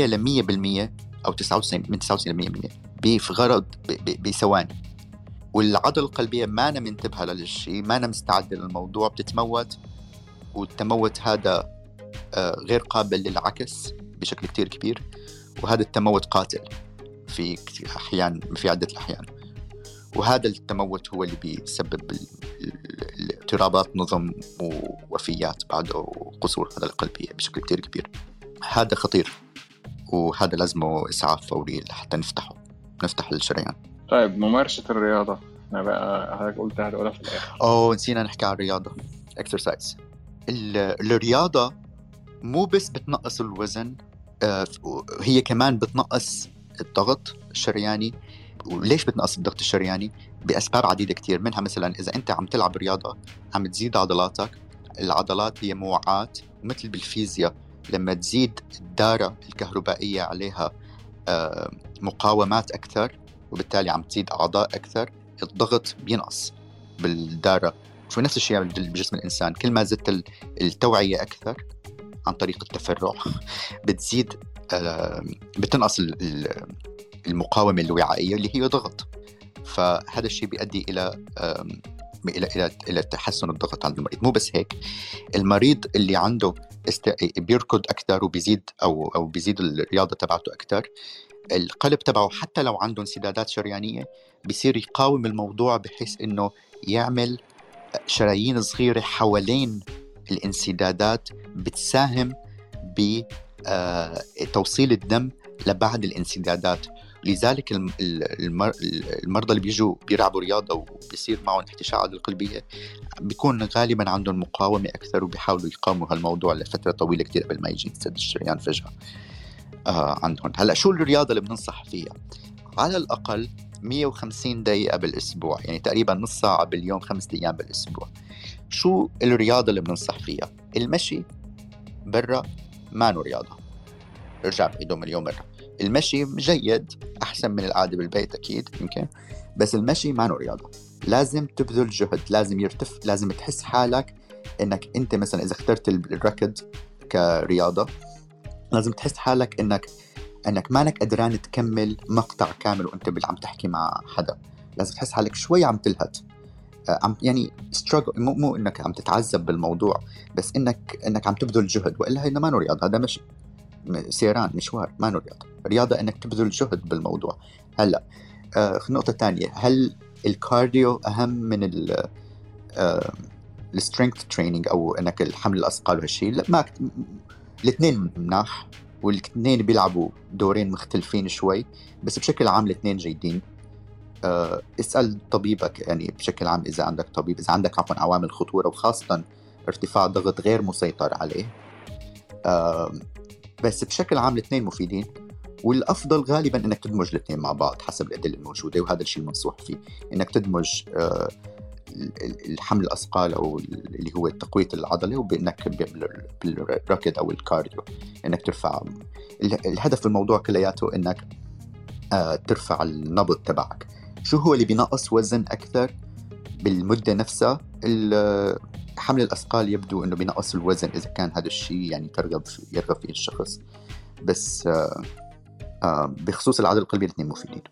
ل 100% أو 99 من 99 ل 100% بغرض بثواني. والعضلة القلبية ما أنا منتبهة للشيء ما أنا مستعدة للموضوع بتتموت. والتموت هذا آه، غير قابل للعكس بشكل كتير كبير. وهذا التموت قاتل في أحيان في عدة الأحيان. وهذا التموت هو اللي بيسبب اضطرابات نظم ووفيات بعده وقصور هذا القلبية بشكل كتير كبير. هذا خطير. وهذا لازمه إسعاف فوري لحتى نفتحه نفتح الشريان. طيب ممارسة الرياضة. أنا بقى حضرتك قلت هتقولها في الآخر. أوه نسينا نحكي عن الرياضة. اكسرسايز الرياضة مو بس بتنقص الوزن آه، هي كمان بتنقص الضغط الشرياني. وليش بتنقص الضغط الشرياني؟ بأسباب عديدة كثير منها مثلا إذا أنت عم تلعب رياضة عم تزيد عضلاتك العضلات هي موعات مثل بالفيزياء. لما تزيد الداره الكهربائية عليها آه، مقاومات أكثر وبالتالي عم تزيد أعضاء أكثر الضغط بينقص بالداره شو نفس الشيء بجسم الإنسان. كل ما زدت التوعية أكثر عن طريق التفرع بتزيد آه، بتنقص المقاومة الوعائية اللي هي ضغط. فهذا الشيء بيؤدي إلى إلى إلى إلى تحسن الضغط عند المريض. مو بس هيك المريض اللي عنده است... بيركض أكثر وبيزيد أو أو بيزيد الرياضة تبعته أكثر القلب تبعه حتى لو عنده انسدادات شريانية بيصير يقاوم الموضوع بحيث إنه يعمل شرايين صغيرة حوالين الانسدادات بتساهم بتوصيل آه، الدم لبعد الانسدادات. لذلك المرضى اللي بيجوا بيلعبوا رياضة وبيصير معهم احتشاءات القلبية بيكون غالبا عندهم مقاومة أكثر وبيحاولوا يقاوموا هالموضوع لفترة طويلة كثير قبل ما يجي ينسد الشريان فجأة. آه عندهم. هلأ شو الرياضة اللي بننصح فيها؟ على الأقل 150 دقيقة بالأسبوع يعني تقريبا نص ساعة باليوم خمسة أيام بالأسبوع. شو الرياضة اللي بننصح فيها؟ المشي برا ما رياضة. ارجع بعيده مليون مرة. المشي جيد أحسن من القعدة بالبيت أكيد يمكن. بس المشي ما رياضة. لازم تبذل جهد لازم يرتف لازم تحس حالك إنك أنت مثلا إذا اخترت الركض كرياضة لازم تحس حالك إنك إنك مانك قدران تكمل مقطع كامل وأنت عم تحكي مع حدا. لازم تحس حالك شوي عم تلهث آه، عم يعني ستراجل مو مو إنك عم تتعذب بالموضوع بس انك إنك عم تبذل جهد وإلا هيدا ما رياضة هذا مش سيران مشوار ما رياضه رياضة إنك تبذل جهد بالموضوع. هلأ آه نقطة ثانية. هل الكارديو أهم من ال ال strength training أو إنك الحمل الأثقال وهالشيء لا ما الاثنين مناح والاثنين بيلعبوا دورين مختلفين شوي بس بشكل عام الاثنين جيدين. أه اسأل طبيبك يعني بشكل عام إذا عندك طبيب إذا عندك عفوا عوامل خطورة وخاصة ارتفاع ضغط غير مسيطر عليه. أه بس بشكل عام الاثنين مفيدين والأفضل غالبا إنك تدمج الاثنين مع بعض حسب الأدلة الموجودة وهذا الشيء المنصوح فيه. إنك تدمج أه الحمل الأثقال أو اللي هو تقويه العضله وبإنك بالركض أو الكارديو. إنك ترفع الهدف الموضوع كلياته إنك آه، ترفع النبض تبعك. شو هو اللي بينقص وزن أكثر؟ بالمدة نفسها حمل الأثقال يبدو إنه بينقص الوزن إذا كان هذا الشيء يعني ترغب يرغب فيه الشخص. بس آه آه بخصوص العضل القلبي الاثنين مفيدين.